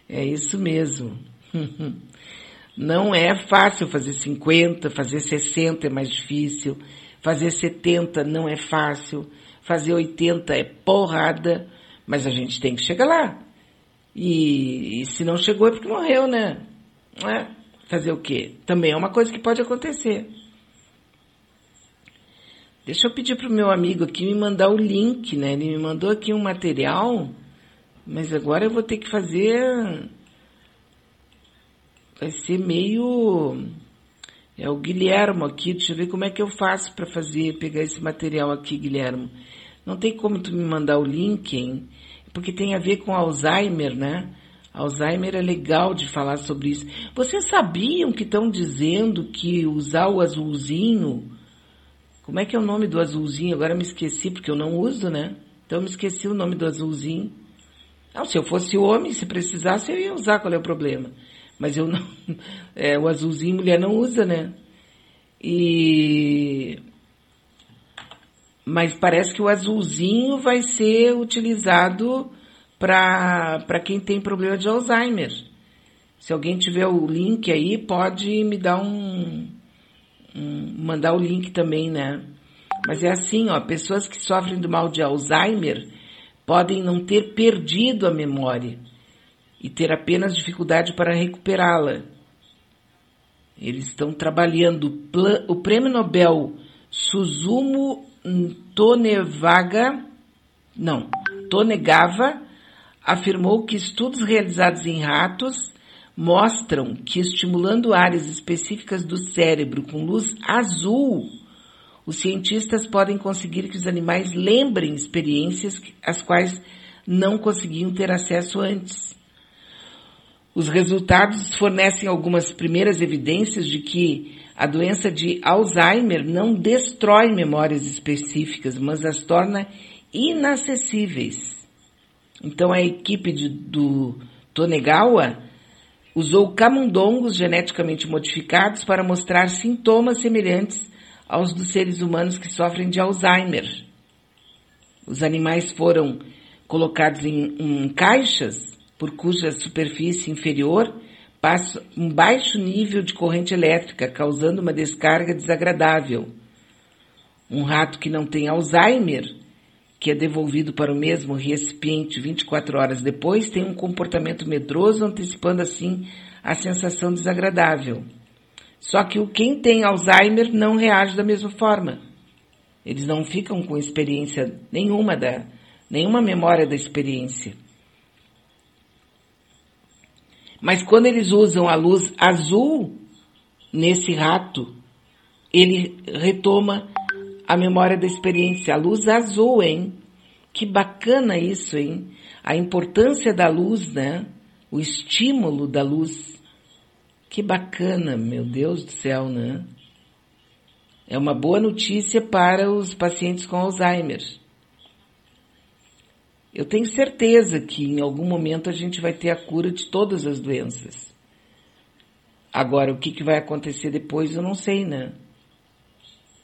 É isso mesmo. Não é fácil fazer 50, fazer 60 é mais difícil. Fazer 70 não é fácil, fazer 80 é porrada, mas a gente tem que chegar lá. E, e se não chegou é porque morreu, né? É, fazer o quê? Também é uma coisa que pode acontecer. Deixa eu pedir pro meu amigo aqui me mandar o link, né? Ele me mandou aqui um material, mas agora eu vou ter que fazer. Vai ser meio é o Guilhermo aqui, deixa eu ver como é que eu faço para fazer, pegar esse material aqui, Guilhermo. Não tem como tu me mandar o link, hein? Porque tem a ver com Alzheimer, né? Alzheimer é legal de falar sobre isso. Vocês sabiam que estão dizendo que usar o azulzinho, como é que é o nome do azulzinho? Agora me esqueci porque eu não uso, né? Então me esqueci o nome do azulzinho. Não, se eu fosse homem, se precisasse, eu ia usar, qual é o problema? Mas eu não. É, o azulzinho mulher não usa, né? E. Mas parece que o azulzinho vai ser utilizado para quem tem problema de Alzheimer. Se alguém tiver o link aí, pode me dar um, mandar o link também, né? Mas é assim, ó, pessoas que sofrem do mal de Alzheimer podem não ter perdido a memória, e ter apenas dificuldade para recuperá-la. Eles estão trabalhando o prêmio Nobel Suzumu Tonevaga, não, Tonegava, afirmou que estudos realizados em ratos mostram que estimulando áreas específicas do cérebro com luz azul, os cientistas podem conseguir que os animais lembrem experiências às quais não conseguiam ter acesso antes. Os resultados fornecem algumas primeiras evidências de que a doença de Alzheimer não destrói memórias específicas, mas as torna inacessíveis. Então a equipe de, do Tonegawa usou camundongos geneticamente modificados para mostrar sintomas semelhantes aos dos seres humanos que sofrem de Alzheimer. Os animais foram colocados em, em caixas por cuja superfície inferior passa um baixo nível de corrente elétrica, causando uma descarga desagradável. Um rato que não tem Alzheimer, que é devolvido para o mesmo recipiente 24 horas depois, tem um comportamento medroso, antecipando assim a sensação desagradável. Só que o quem tem Alzheimer não reage da mesma forma. Eles não ficam com experiência nenhuma da, nenhuma memória da experiência. Mas quando eles usam a luz azul nesse rato, ele retoma a memória da experiência. A luz azul, hein? Que bacana isso, hein? A importância da luz, né? O estímulo da luz. Que bacana, meu Deus do céu, né? É uma boa notícia para os pacientes com Alzheimer. Eu tenho certeza que em algum momento a gente vai ter a cura de todas as doenças. Agora, o que, que vai acontecer depois, eu não sei, né?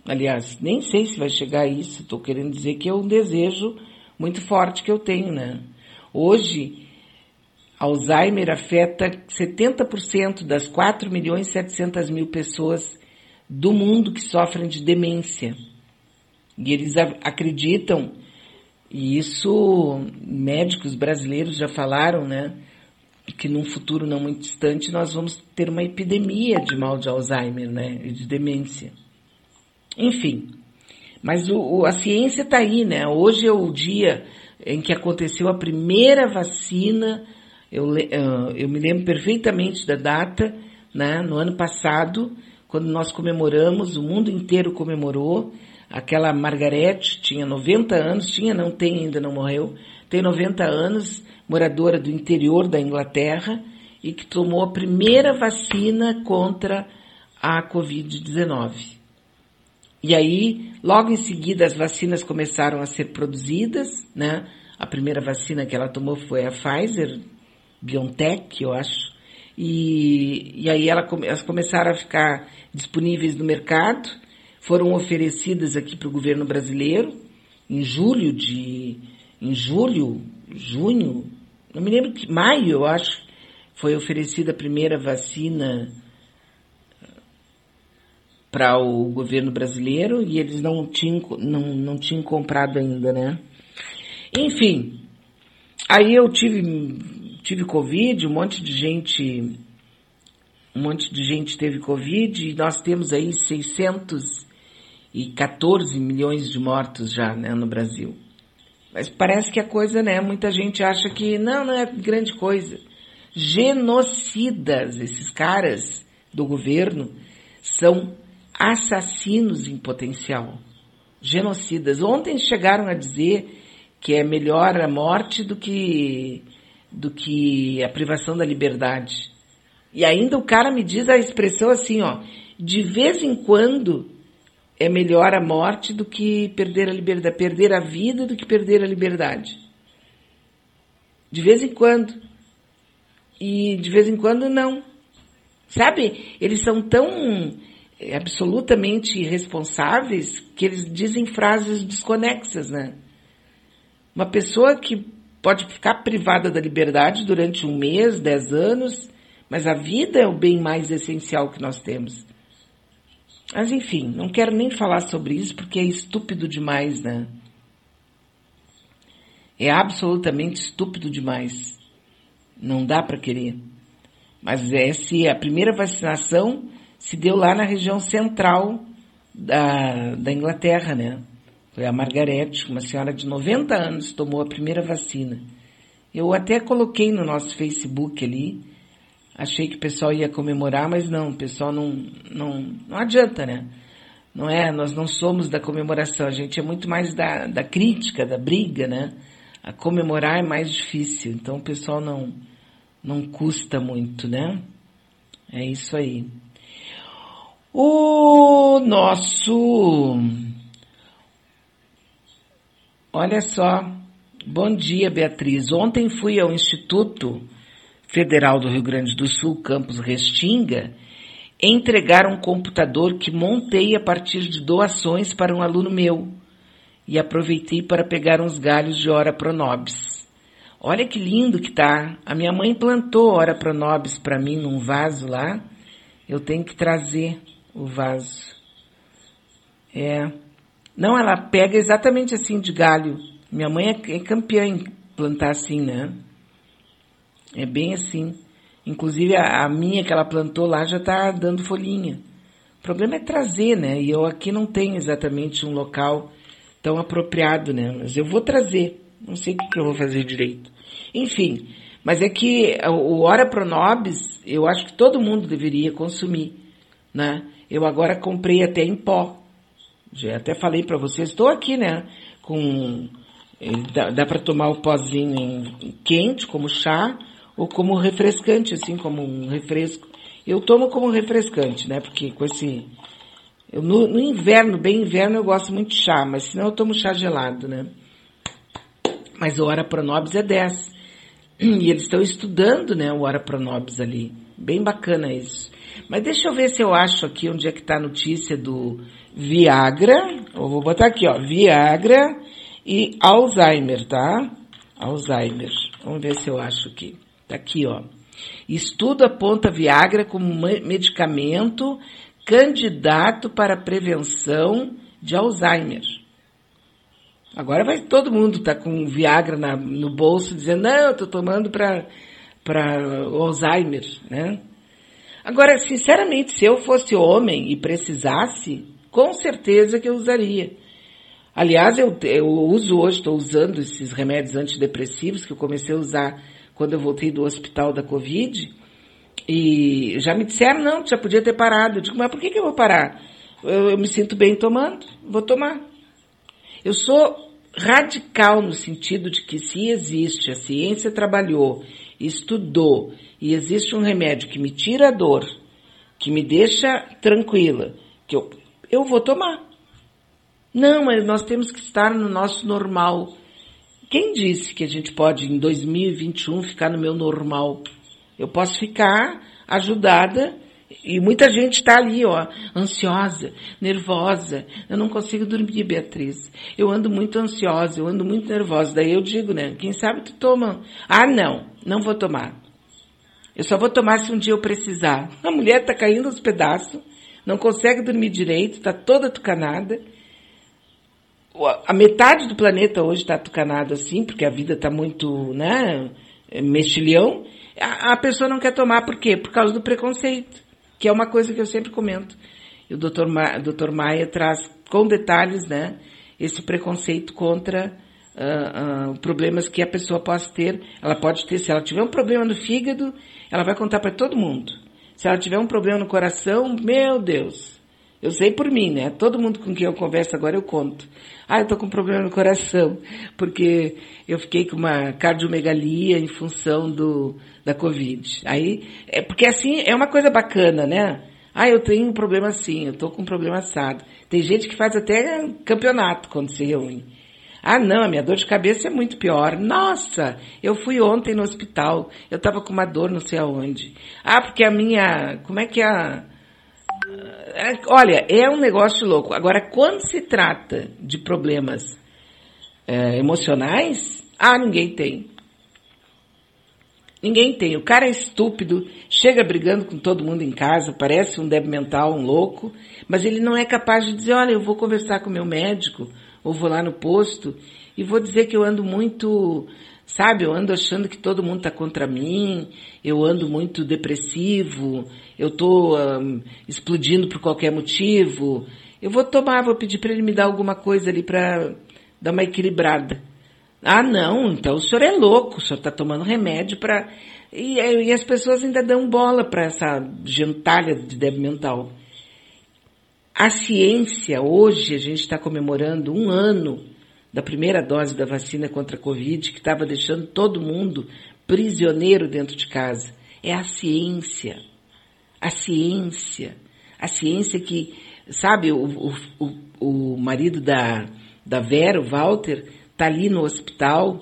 Aliás, nem sei se vai chegar a isso. Estou querendo dizer que é um desejo muito forte que eu tenho, né? Hoje, Alzheimer afeta 70% das 4 milhões e 700 mil pessoas do mundo que sofrem de demência. E eles acreditam, e isso médicos brasileiros já falaram, né? Que num futuro não muito distante nós vamos ter uma epidemia de mal de Alzheimer, né? E de demência. Enfim, mas o, o, a ciência está aí, né? Hoje é o dia em que aconteceu a primeira vacina, eu, uh, eu me lembro perfeitamente da data, né? No ano passado, quando nós comemoramos, o mundo inteiro comemorou, aquela Margarete tinha 90 anos, tinha, não tem ainda, não morreu, tem 90 anos, moradora do interior da Inglaterra, e que tomou a primeira vacina contra a Covid-19. E aí, logo em seguida, as vacinas começaram a ser produzidas, né? A primeira vacina que ela tomou foi a Pfizer, BioNTech, eu acho. E, e aí ela, elas começaram a ficar disponíveis no mercado, foram oferecidas aqui para o governo brasileiro em julho de, em julho, junho, não me lembro que, maio, eu acho, foi oferecida a primeira vacina para o governo brasileiro e eles não tinham, não, não tinham comprado ainda, né? Enfim, aí eu tive, tive Covid, um monte de gente, um monte de gente teve Covid e nós temos aí 614 milhões de mortos já, né, no Brasil. Mas parece que a coisa, né, muita gente acha que não, não é grande coisa. Genocidas, esses caras do governo, são assassinos em potencial, genocidas. Ontem chegaram a dizer que é melhor a morte do que do que a privação da liberdade. E ainda o cara me diz a expressão assim, ó, de vez em quando é melhor a morte do que perder a liberdade, perder a vida do que perder a liberdade. De vez em quando. E de vez em quando não. Sabe? Eles são tão absolutamente irresponsáveis que eles dizem frases desconexas, né? Uma pessoa que pode ficar privada da liberdade durante um mês, dez anos, mas a vida é o bem mais essencial que nós temos. Mas enfim, não quero nem falar sobre isso porque é estúpido demais, né? É absolutamente estúpido demais. Não dá para querer. Mas é se a primeira vacinação se deu lá na região central da, da Inglaterra, né? Foi a Margaret, uma senhora de 90 anos, tomou a primeira vacina. Eu até coloquei no nosso Facebook ali, achei que o pessoal ia comemorar, mas não, o pessoal não, não, não adianta, né? Não é, nós não somos da comemoração, a gente é muito mais da, da crítica, da briga, né? A comemorar é mais difícil, então o pessoal não, não custa muito, né? É isso aí. O nosso. Olha só. Bom dia, Beatriz. Ontem fui ao Instituto Federal do Rio Grande do Sul, campus Restinga, entregar um computador que montei a partir de doações para um aluno meu e aproveitei para pegar uns galhos de Ora Pronobis. Olha que lindo que tá. A minha mãe plantou Ora Pronobis para mim num vaso lá. Eu tenho que trazer o vaso. É. Não, ela pega exatamente assim de galho. Minha mãe é, é campeã em plantar assim, né? É bem assim. Inclusive a, a minha que ela plantou lá já está dando folhinha. O problema é trazer, né? E eu aqui não tenho exatamente um local tão apropriado, né? Mas eu vou trazer. Não sei o que eu vou fazer direito. Enfim, mas é que o Ora Pronobis, eu acho que todo mundo deveria consumir, né? Eu agora comprei até em pó. Já até falei para vocês, estou aqui, né? Com dá, dá para tomar o pozinho quente como chá ou como refrescante, assim como um refresco. Eu tomo como refrescante, né? Porque com esse eu, no, no, inverno, bem inverno, eu gosto muito de chá, mas senão eu tomo chá gelado, né? Mas o Hora Pronobis é 10. E eles estão estudando, né, o Ora Pronobis ali. Bem bacana isso. Mas deixa eu ver se eu acho aqui onde é que está a notícia do Viagra. Eu vou botar aqui, ó, Viagra e Alzheimer, tá? Alzheimer. Vamos ver se eu acho aqui. Tá aqui, ó. Estudo aponta Viagra como medicamento candidato para prevenção de Alzheimer. Agora vai todo mundo tá com Viagra na, no bolso dizendo, não, eu estou tomando para Alzheimer, né? Agora, sinceramente, se eu fosse homem e precisasse, com certeza que eu usaria. Aliás, eu, eu uso hoje, estou usando esses remédios antidepressivos que eu comecei a usar quando eu voltei do hospital da Covid. E já me disseram, não, já podia ter parado. Eu digo, mas por que, que eu vou parar? Eu, eu me sinto bem tomando, vou tomar. Eu sou radical no sentido de que se existe, a ciência trabalhou, estudou, e existe um remédio que me tira a dor, que me deixa tranquila, que eu, eu vou tomar. Não, mas nós temos que estar no nosso normal. Quem disse que a gente pode, em 2021, ficar no meu normal? Eu posso ficar ajudada e muita gente está ali, ó, ansiosa, nervosa. Eu não consigo dormir, Beatriz. Eu ando muito ansiosa, eu ando muito nervosa. Daí eu digo, né? Quem sabe tu toma. Ah, não, não vou tomar. Eu só vou tomar se um dia eu precisar. A mulher está caindo aos pedaços, não consegue dormir direito, está toda tucanada. A metade do planeta hoje está tucanada assim, porque a vida está muito, né, mexilhão. A, pessoa não quer tomar, por quê? Por causa do preconceito que é uma coisa que eu sempre comento. E o Dr. Ma, Dr. Maia traz com detalhes, né, esse preconceito contra uh, uh, problemas que a pessoa possa ter. Ela pode ter, se ela tiver um problema no fígado, ela vai contar para todo mundo. Se ela tiver um problema no coração, meu Deus, eu sei por mim, né? Todo mundo com quem eu converso agora eu conto. Ah, eu tô com um problema no coração, porque eu fiquei com uma cardiomegalia em função do, da Covid. Aí, é porque assim, é uma coisa bacana, né? Ah, eu tenho um problema assim, eu tô com um problema assado. Tem gente que faz até campeonato quando se reúne. Ah, não, a minha dor de cabeça é muito pior. Nossa, eu fui ontem no hospital, eu tava com uma dor não sei aonde. Ah, porque a minha, como é que é a, é, olha, é um negócio louco. Agora, quando se trata de problemas é, emocionais, ah, ninguém tem. Ninguém tem. O cara é estúpido, chega brigando com todo mundo em casa, parece um débil mental, um louco, mas ele não é capaz de dizer, olha, eu vou conversar com o meu médico, ou vou lá no posto, e vou dizer que eu ando muito Sabe, eu ando achando que todo mundo está contra mim, eu ando muito depressivo, eu estou explodindo por qualquer motivo. Eu vou tomar, vou pedir para ele me dar alguma coisa ali para dar uma equilibrada. Ah, não, então o senhor é louco, o senhor está tomando remédio para. E, e, as pessoas ainda dão bola para essa gentalha de débil mental. A ciência, hoje a gente está comemorando um ano da primeira dose da vacina contra a Covid, que estava deixando todo mundo prisioneiro dentro de casa. É a ciência. A ciência. A ciência que, sabe, o, o, o, marido da, da Vera, o Walter, está ali no hospital.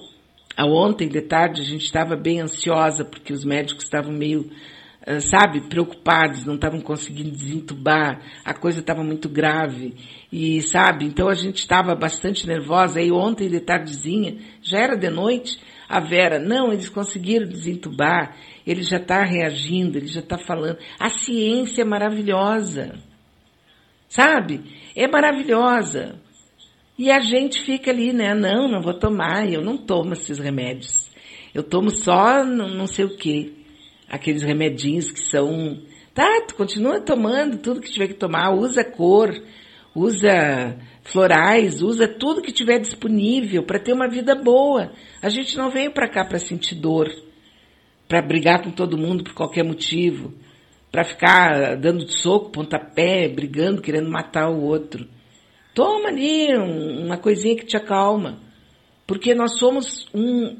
Ontem de tarde a gente estava bem ansiosa porque os médicos estavam meio ah, sabe, preocupados, não estavam conseguindo desentubar, a coisa estava muito grave. E, sabe, então a gente estava bastante nervosa. Aí ontem de tardezinha, já era de noite, a Vera, não, eles conseguiram desentubar, ele já está reagindo, ele já está falando. A ciência é maravilhosa. Sabe? É maravilhosa. E a gente fica ali, né? Não, não vou tomar, eu não tomo esses remédios. Eu tomo só não, não sei o quê aqueles remedinhos que são. Tá, tu continua tomando tudo que tiver que tomar, usa cor, usa florais, usa tudo que tiver disponível para ter uma vida boa. A gente não veio para cá para sentir dor, para brigar com todo mundo por qualquer motivo, para ficar dando soco, pontapé, brigando, querendo matar o outro. Toma ali uma coisinha que te acalma, porque nós somos um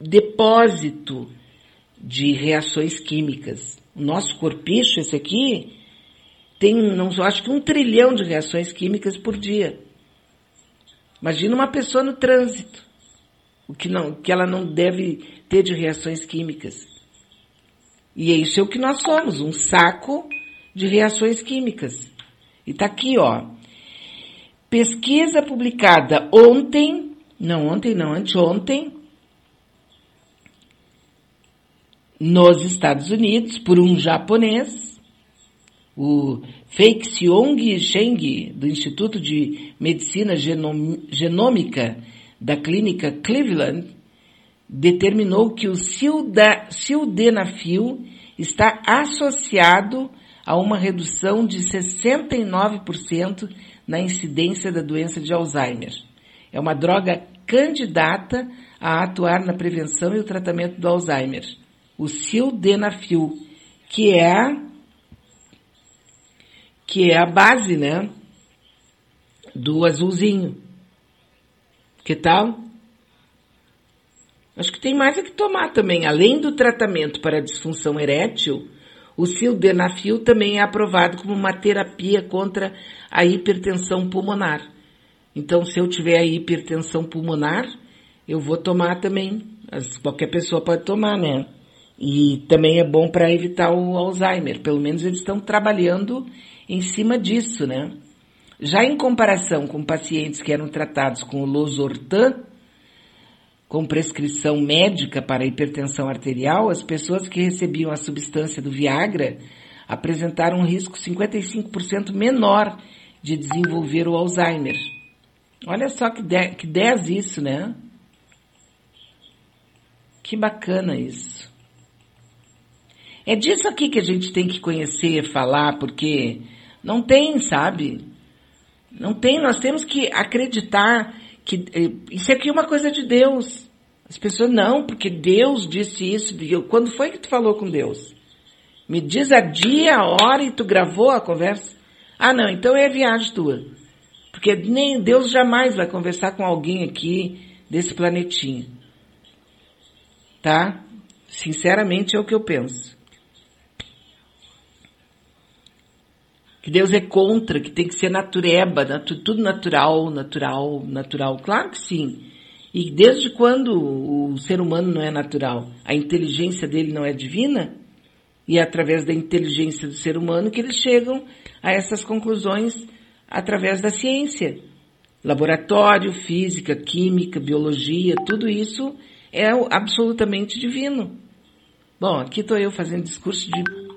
depósito de reações químicas. O nosso corpicho, esse aqui, tem, não acho que um trilhão de reações químicas por dia. Imagina uma pessoa no trânsito. o que, não, que ela não deve ter de reações químicas. E é isso é o que nós somos, um saco de reações químicas. E tá aqui, ó. Pesquisa publicada ontem, não ontem, não, anteontem, nos Estados Unidos, por um japonês, o Fake Xiong Sheng, do Instituto de Medicina Genômica da Clínica Cleveland, determinou que o sildenafil está associado a uma redução de 69% na incidência da doença de Alzheimer. É uma droga candidata a atuar na prevenção e o tratamento do Alzheimer. O sildenafil, que é que é a base, né, do azulzinho. Que tal? Acho que tem mais a que tomar também. Além do tratamento para disfunção erétil, o sildenafil também é aprovado como uma terapia contra a hipertensão pulmonar. Então, se eu tiver a hipertensão pulmonar, eu vou tomar também. Qualquer pessoa pode tomar, né? E também é bom para evitar o Alzheimer. Pelo menos eles estão trabalhando em cima disso, né? Já em comparação com pacientes que eram tratados com o Losartan, com prescrição médica para hipertensão arterial, as pessoas que recebiam a substância do Viagra apresentaram um risco 55% menor de desenvolver o Alzheimer. Olha só que 10 que dez isso, né? Que bacana isso. É disso aqui que a gente tem que conhecer, falar, porque não tem, sabe? Não tem, nós temos que acreditar que eh, isso aqui é uma coisa de Deus. As pessoas, não, porque Deus disse isso. Quando foi que tu falou com Deus? Me diz a dia, a hora e tu gravou a conversa? Ah, não, então é viagem tua. Porque nem Deus jamais vai conversar com alguém aqui desse planetinho. Tá? Sinceramente é o que eu penso. Que Deus é contra, que tem que ser natureba, natu, tudo natural, natural, natural. Claro que sim. E desde quando o ser humano não é natural? A inteligência dele não é divina? E é através da inteligência do ser humano que eles chegam a essas conclusões através da ciência. Laboratório, física, química, biologia, tudo isso é absolutamente divino. Bom, aqui estou eu fazendo discurso de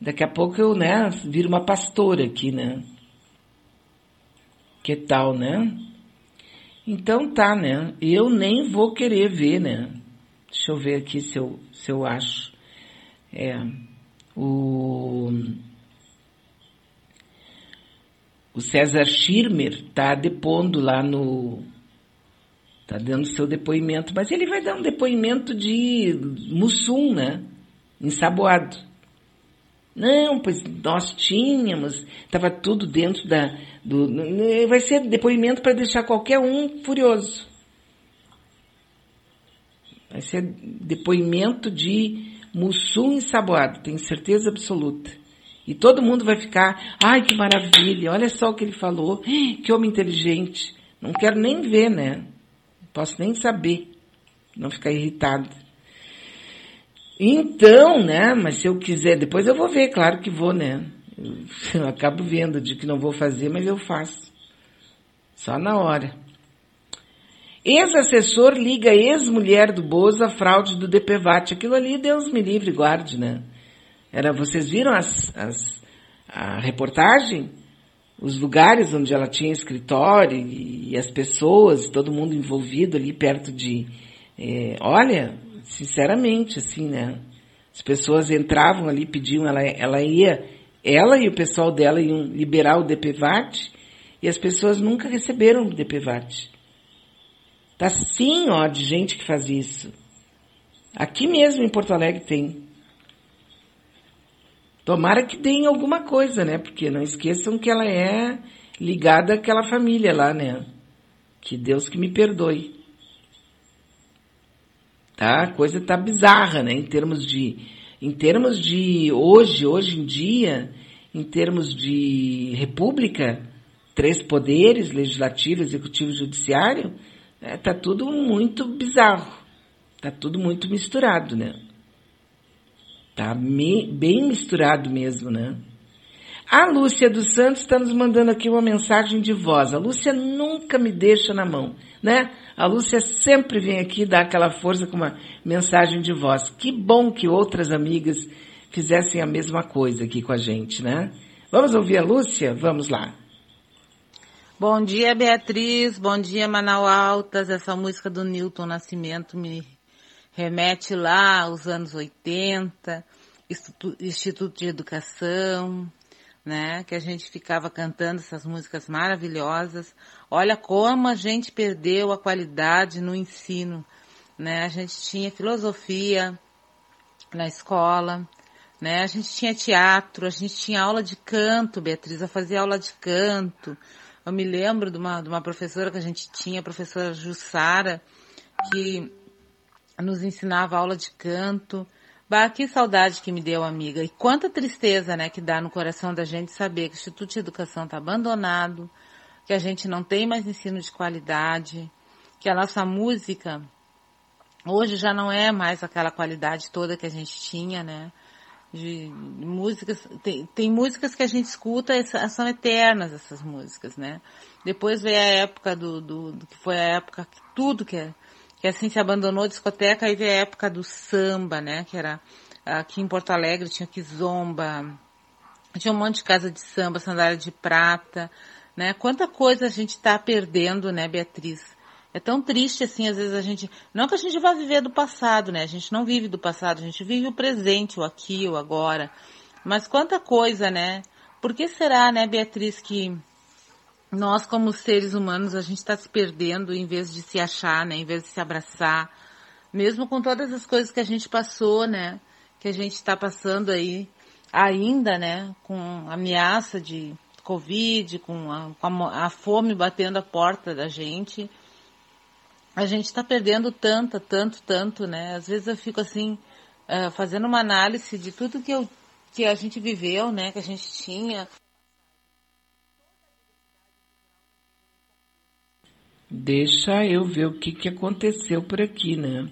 Daqui a pouco eu, né, viro uma pastora aqui, né? Que tal, né? Então tá, né? Eu nem vou querer ver, né? Deixa eu ver aqui se eu, se eu acho. É. O. O César Schirmer tá depondo lá no. Tá dando seu depoimento, mas ele vai dar um depoimento de Mussum, né? Ensaboado. Não, pois nós tínhamos, estava tudo dentro da. Do, vai ser depoimento para deixar qualquer um furioso. Vai ser depoimento de Mussum ensaboado, tenho certeza absoluta. E todo mundo vai ficar, ai que maravilha, olha só o que ele falou, que homem inteligente. Não quero nem ver, né? Não posso nem saber, não ficar irritado. Então, né? Mas se eu quiser, depois eu vou ver, claro que vou, né? Eu, acabo vendo de que não vou fazer, mas eu faço. Só na hora. Ex-assessor liga ex-mulher do Bozo à fraude do DPVAT. Aquilo ali, Deus me livre, guarde, né? Era, vocês viram as, as, a reportagem? Os lugares onde ela tinha escritório e, e as pessoas, todo mundo envolvido ali perto de. É, olha, Sinceramente, assim, né? As pessoas entravam ali, pediam, ela, ela ia, ela e o pessoal dela iam liberar o DPVAT e as pessoas nunca receberam o DPVAT. Tá sim, ó, de gente que faz isso. Aqui mesmo em Porto Alegre tem. Tomara que deem alguma coisa, né? Porque não esqueçam que ela é ligada àquela família lá, né? Que Deus que me perdoe tá? A coisa tá bizarra, né? Em termos de, em termos de hoje, hoje em dia, em termos de república, três poderes, legislativo, executivo judiciário, É, tá tudo muito bizarro. Tá tudo muito misturado, né? Tá me, bem misturado mesmo, né? A Lúcia dos Santos está nos mandando aqui uma mensagem de voz. A Lúcia nunca me deixa na mão, né? A Lúcia sempre vem aqui dar aquela força com uma mensagem de voz. Que bom que outras amigas fizessem a mesma coisa aqui com a gente, né? Vamos ouvir a Lúcia? Vamos lá. Bom dia, Beatriz. Bom dia, Manaus Altas. Essa música do Newton Nascimento me remete lá aos anos 80, Instituto de Educação, né? Que a gente ficava cantando essas músicas maravilhosas. Olha como a gente perdeu a qualidade no ensino, né? A gente tinha filosofia na escola, né? A gente tinha teatro, a gente tinha aula de canto, Beatriz, eu fazia aula de canto. Eu me lembro de uma, de uma professora que a gente tinha, a professora Jussara, que nos ensinava aula de canto. Bah, que saudade que me deu, amiga. E quanta tristeza, né, que dá no coração da gente saber que o Instituto de Educação está abandonado, que a gente não tem mais ensino de qualidade, que a nossa música hoje já não é mais aquela qualidade toda que a gente tinha, né? De músicas, tem, tem músicas que a gente escuta, são eternas essas músicas, né? Depois veio a época do, do, do que foi a época que tudo que é que assim se abandonou a discoteca, veio a época do samba, né? Que era aqui em Porto Alegre tinha que zomba, tinha um monte de casa de samba, sandália de prata, né? Quanta coisa a gente está perdendo, né, Beatriz? É tão triste assim, às vezes a gente, não que a gente vá viver do passado, né? A gente não vive do passado, a gente vive o presente, o aqui, o agora. Mas quanta coisa, né? Por que será, né, Beatriz, que nós como seres humanos a gente está se perdendo em vez de se achar, né? Em vez de se abraçar, mesmo com todas as coisas que a gente passou, né? Que a gente está passando aí ainda, né? Com ameaça de Covid, com a, com a, fome batendo a porta da gente, a gente está perdendo tanto, tanto, tanto, né? Às vezes eu fico assim uh, fazendo uma análise de tudo que eu que a gente viveu, né? Que a gente tinha. Deixa eu ver o que, que aconteceu por aqui, né?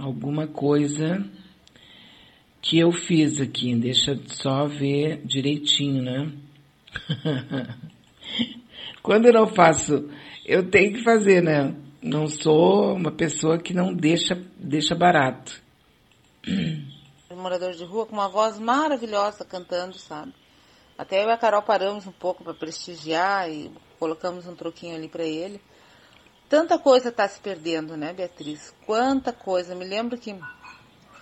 Alguma coisa que eu fiz aqui. Deixa só ver direitinho, né? Quando eu não faço, eu tenho que fazer, né? Não sou uma pessoa que não deixa, deixa barato. Morador de rua com uma voz maravilhosa cantando, sabe? Até eu e a Carol paramos um pouco para prestigiar e colocamos um troquinho ali para ele. Tanta coisa está se perdendo, né, Beatriz? Quanta coisa. Me lembro que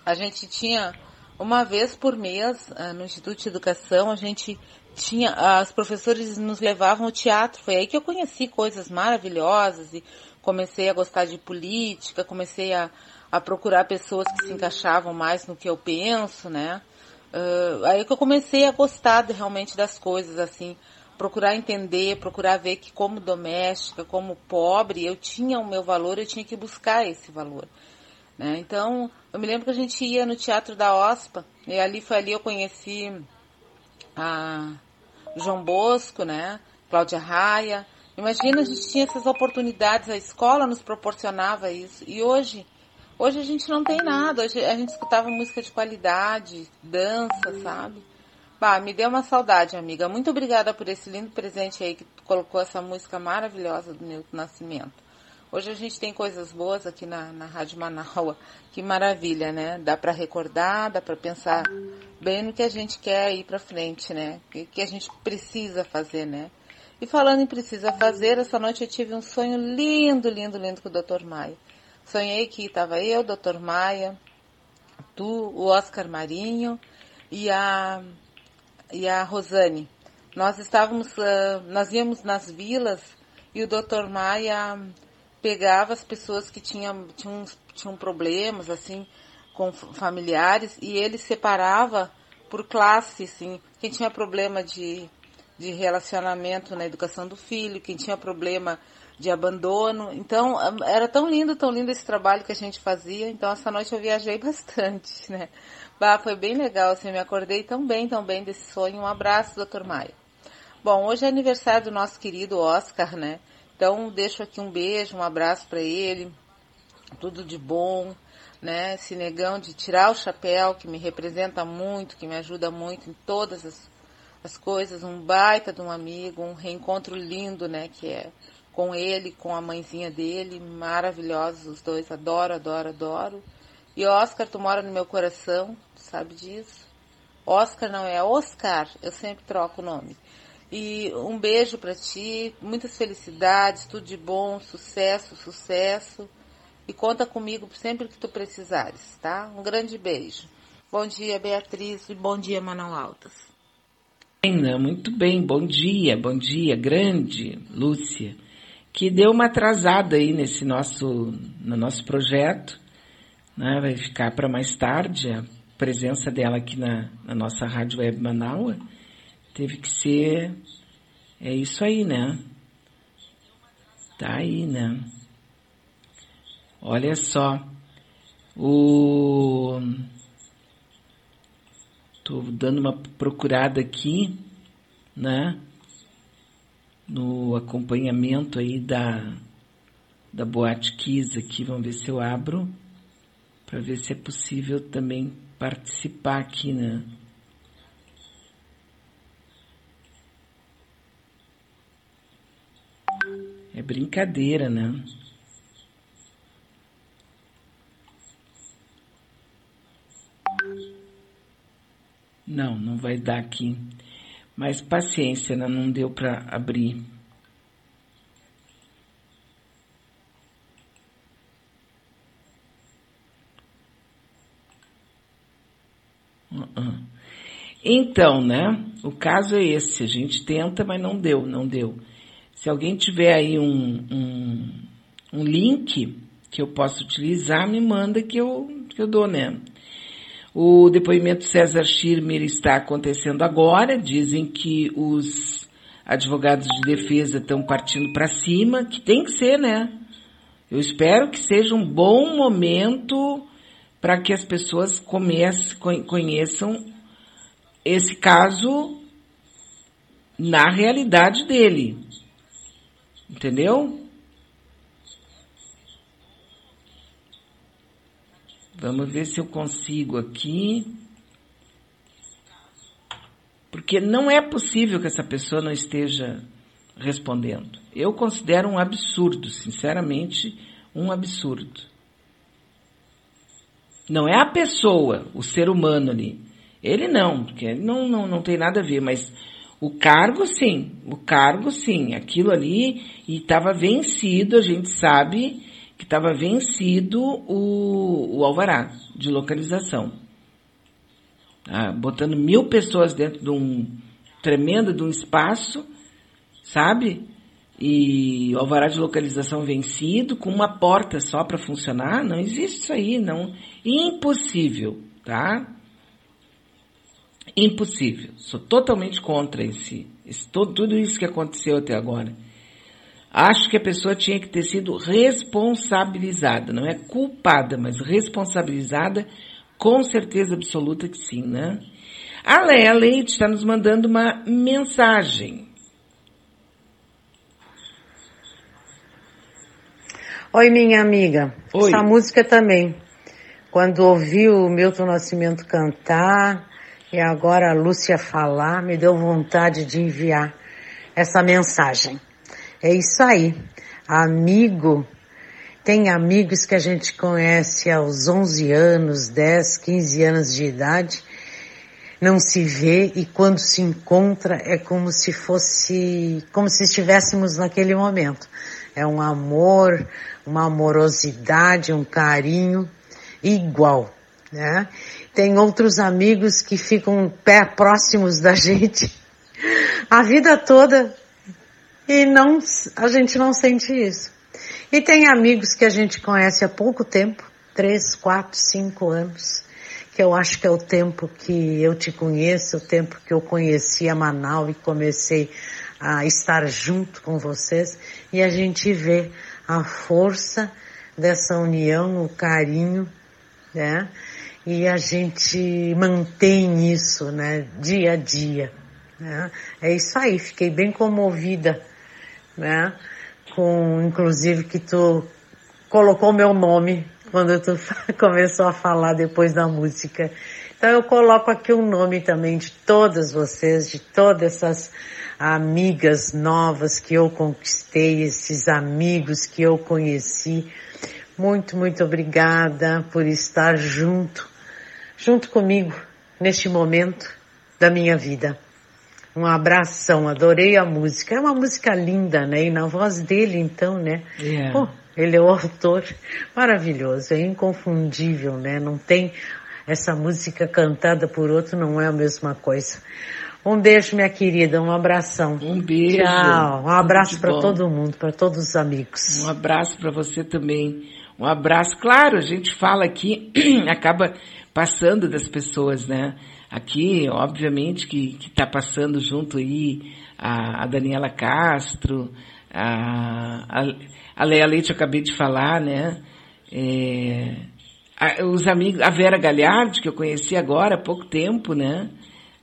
a gente tinha uma vez por mês ah, no Instituto de Educação, a gente tinha, as professores nos levavam ao teatro. Foi aí que eu conheci coisas maravilhosas e comecei a gostar de política, comecei a, a procurar pessoas que se encaixavam mais no que eu penso, né? Uh, aí que eu comecei a gostar de, realmente das coisas, assim procurar entender, procurar ver que como doméstica, como pobre, eu tinha o meu valor, eu tinha que buscar esse valor. Né? Então, eu me lembro que a gente ia no Teatro da OSPA, e ali foi ali eu conheci a João Bosco, né? Cláudia Raia. Imagina, a gente tinha essas oportunidades, a escola nos proporcionava isso. E hoje, hoje a gente não tem nada. Hoje a gente escutava música de qualidade, dança, sabe? Bah, me deu uma saudade, amiga. Muito obrigada por esse lindo presente aí que tu colocou essa música maravilhosa do Nilton Nascimento. Hoje a gente tem coisas boas aqui na, na Rádio Manaua. Que maravilha, né? Dá para recordar, dá para pensar bem no que a gente quer ir para frente, né? O que, que a gente precisa fazer, né? E falando em precisa fazer, essa noite eu tive um sonho lindo, lindo, lindo com o Dr. Maia. Sonhei que estava eu, Dr. Maia, tu, o Oscar Marinho e a e a Rosane. Nós estávamos, uh, nós íamos nas vilas e o Dr. Maia pegava as pessoas que tinham, tinham, tinham problemas, assim, com familiares, e ele separava por classe, assim, quem tinha problema de, de relacionamento na educação do filho, quem tinha problema de abandono. Então, era tão lindo, tão lindo esse trabalho que a gente fazia. Então, essa noite eu viajei bastante, né? Bah, foi bem legal, assim, me acordei tão bem, tão bem desse sonho. Um abraço, doutor Maia. Bom, hoje é aniversário do nosso querido Oscar, né? Então, deixo aqui um beijo, um abraço para ele, tudo de bom, né? Esse negão de tirar o chapéu, que me representa muito, que me ajuda muito em todas as, as coisas, um baita de um amigo, um reencontro lindo, né? Que é com ele, com a mãezinha dele, maravilhosos os dois, adoro, adoro, adoro. E Oscar, tu mora no meu coração, sabe disso. Oscar não é Oscar, eu sempre troco o nome. E um beijo para ti, muitas felicidades, tudo de bom, sucesso, sucesso. E conta comigo sempre que tu precisares, tá? Um grande beijo. Bom dia, Beatriz, e bom dia, Manuel Altas. Muito bem, bom dia, bom dia, grande Lúcia que deu uma atrasada aí nesse nosso, no nosso projeto, né? vai ficar para mais tarde a presença dela aqui na, na nossa Rádio Web Manaus, teve que ser, é isso aí, né? Tá aí, né? Olha só, o... Tô dando uma procurada aqui, né? no acompanhamento aí da, da Boate Kiss aqui. Vamos ver se eu abro para ver se é possível também participar aqui, né? É brincadeira, né? Não, não vai dar aqui. Mas paciência, né? não deu para abrir. Então, né? O caso é esse. A gente tenta, mas não deu, não deu. Se alguém tiver aí um, um, um link que eu possa utilizar, me manda que eu, que eu dou, né? O depoimento César Schirmer está acontecendo agora. Dizem que os advogados de defesa estão partindo para cima, que tem que ser, né? Eu espero que seja um bom momento para que as pessoas comece, conheçam esse caso na realidade dele. Entendeu? Vamos ver se eu consigo aqui. Porque não é possível que essa pessoa não esteja respondendo. Eu considero um absurdo, sinceramente, um absurdo. Não é a pessoa, o ser humano ali. Ele não, porque não, não, não tem nada a ver, mas o cargo sim, o cargo sim, aquilo ali e estava vencido, a gente sabe que estava vencido o, o alvará de localização. Ah, botando mil pessoas dentro de um tremendo de um espaço, sabe? E o alvará de localização vencido, com uma porta só para funcionar, não existe isso aí, não. Impossível, tá? Impossível. Sou totalmente contra esse, esse todo, tudo isso que aconteceu até agora. Acho que a pessoa tinha que ter sido responsabilizada, não é culpada, mas responsabilizada, com certeza absoluta que sim, né? A Leia Leite está nos mandando uma mensagem. Oi, minha amiga. Oi. Essa música também. Quando ouvi o Milton Nascimento cantar e agora a Lúcia falar, me deu vontade de enviar essa mensagem. É isso aí. Amigo, tem amigos que a gente conhece aos 11 anos, 10, 15 anos de idade, não se vê e quando se encontra é como se fosse, como se estivéssemos naquele momento. É um amor, uma amorosidade, um carinho igual, né? Tem outros amigos que ficam pé próximos da gente a vida toda e não, a gente não sente isso. E tem amigos que a gente conhece há pouco tempo, três, quatro, cinco anos, que eu acho que é o tempo que eu te conheço, o tempo que eu conheci a Manaus e comecei a estar junto com vocês, e a gente vê a força dessa união, o carinho, né? E a gente mantém isso, né? Dia a dia. Né? É isso aí, fiquei bem comovida né? com, inclusive, que tu colocou meu nome quando tu começou a falar depois da música. Então eu coloco aqui o nome também de todas vocês, de todas essas amigas novas que eu conquistei, esses amigos que eu conheci. Muito, muito obrigada por estar junto, junto comigo neste momento da minha vida. Um abração, adorei a música. É uma música linda, né? E na voz dele, então, né? Yeah. Pô, ele é o autor maravilhoso, é inconfundível, né? Não tem essa música cantada por outro, não é a mesma coisa. Um beijo, minha querida, um abração. Um beijo. Tchau. Um abraço para todo mundo, para todos os amigos. Um abraço para você também. Um abraço. Claro, a gente fala aqui, acaba passando das pessoas, né? Aqui, obviamente, que, que tá passando junto aí a, a Daniela Castro, a, a, a Leia Leite, eu acabei de falar, né? É, a- os amigos, a Vera Galhardi, que eu conheci agora há pouco tempo, né?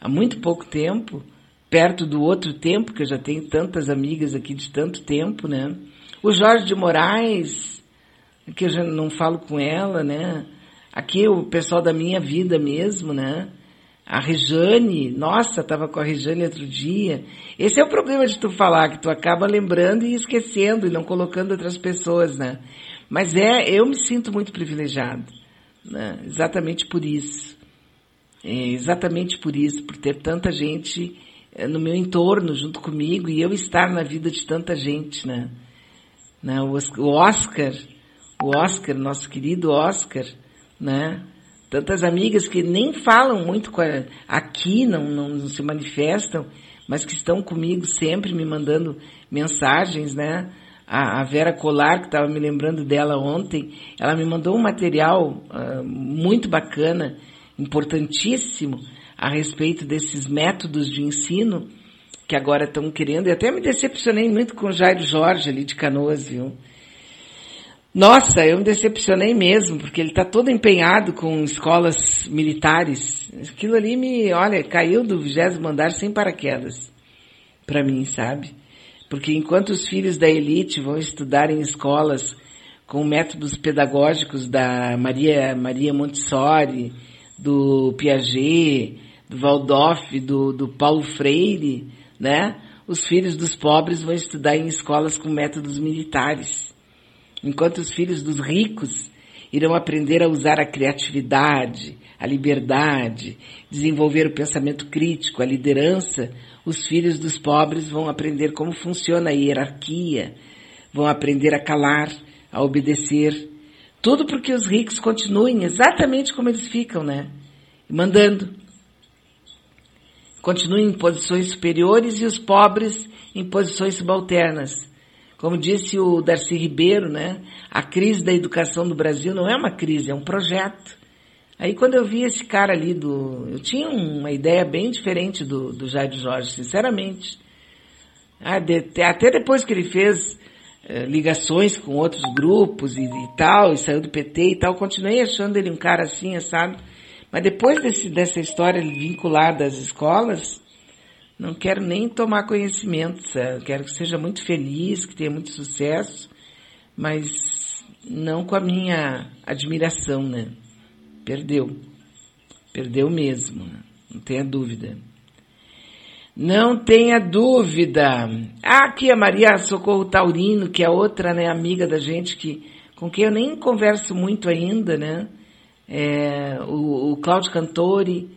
Há muito pouco tempo, perto do outro tempo, que eu já tenho tantas amigas aqui de tanto tempo, né? O Jorge de Moraes, que eu já não falo com ela, né? Aqui o pessoal da minha vida mesmo, né? A Rejane, nossa, tava com a Rejane outro dia. Esse é o problema de tu falar, que tu acaba lembrando e esquecendo e não colocando outras pessoas, né? Mas é, eu me sinto muito privilegiado, né? Exatamente por isso. É exatamente por isso, por ter tanta gente eh, no meu entorno junto comigo e eu estar na vida de tanta gente, né? né? O Os- o Oscar, o Oscar, nosso querido Oscar, né? Tantas amigas que nem falam muito a- aqui, não, não, não se manifestam, mas que estão comigo sempre me mandando mensagens, né? A, a Vera Colar, que estava me lembrando dela ontem, ela me mandou um material ah, muito bacana, importantíssimo, a respeito desses métodos de ensino que agora estão querendo, e até me decepcionei muito com o Jairo Jorge ali de Canoas, viu? Nossa, eu me decepcionei mesmo, porque ele está todo empenhado com escolas militares. Aquilo ali me, olha, caiu do vigésimo andar sem paraquedas, para mim, sabe? Porque enquanto os filhos da elite vão estudar em escolas com métodos pedagógicos da Maria, Maria Montessori, do Piaget, do Waldorf, do, do Paulo Freire, né? Os filhos dos pobres vão estudar em escolas com métodos militares enquanto os filhos dos ricos irão aprender a usar a criatividade, a liberdade, desenvolver o pensamento crítico, a liderança, os filhos dos pobres vão aprender como funciona a hierarquia, vão aprender a calar, a obedecer. Tudo porque os ricos continuem exatamente como eles ficam, né? Mandando. Continuem em posições superiores e os pobres em posições subalternas. Como disse o Darcy Ribeiro, né? A crise da educação do Brasil não é uma crise, é um projeto. Aí quando eu vi esse cara ali do. Eu tinha uma ideia bem diferente do, do Jair Jorge, sinceramente. Ah, até depois que ele fez eh, ligações com outros grupos e, e tal, e saiu do PT e tal, continuei achando ele um cara assim, sabe? Mas depois desse, dessa história vinculada às escolas, não quero nem tomar conhecimento, sabe? quero que seja muito feliz, que tenha muito sucesso, mas não com a minha admiração, né? Perdeu. Perdeu mesmo, não tenha dúvida. Não tenha dúvida. Ah, aqui a Maria Socorro Taurino, que é outra, né, amiga da gente, que, com quem eu nem converso muito ainda, né? É, o, o Cláudio Cantori,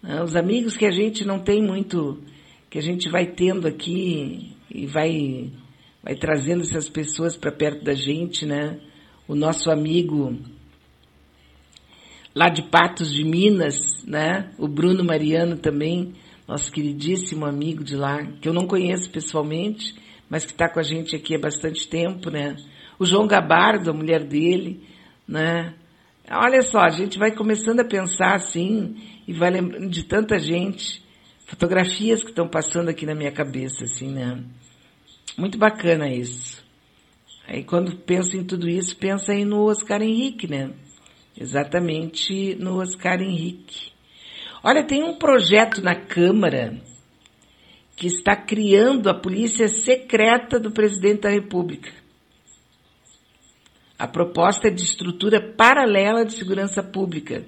né? os amigos que a gente não tem muito, que a gente vai tendo aqui e vai, vai trazendo essas pessoas para perto da gente, né? O nosso amigo lá de Patos de Minas, né? O Bruno Mariano também, nosso queridíssimo amigo de lá, que eu não conheço pessoalmente, mas que está com a gente aqui há bastante tempo, né? O João Gabardo, a mulher dele, né? Olha só, a gente vai começando a pensar assim e vai lembrando de tanta gente, fotografias que estão passando aqui na minha cabeça, assim, né? Muito bacana isso. Aí quando penso em tudo isso, pensa aí no Oscar Henrique, né? Exatamente no Oscar Henrique. Olha, tem um projeto na Câmara que está criando a polícia secreta do presidente da República. A proposta é de estrutura paralela de segurança pública,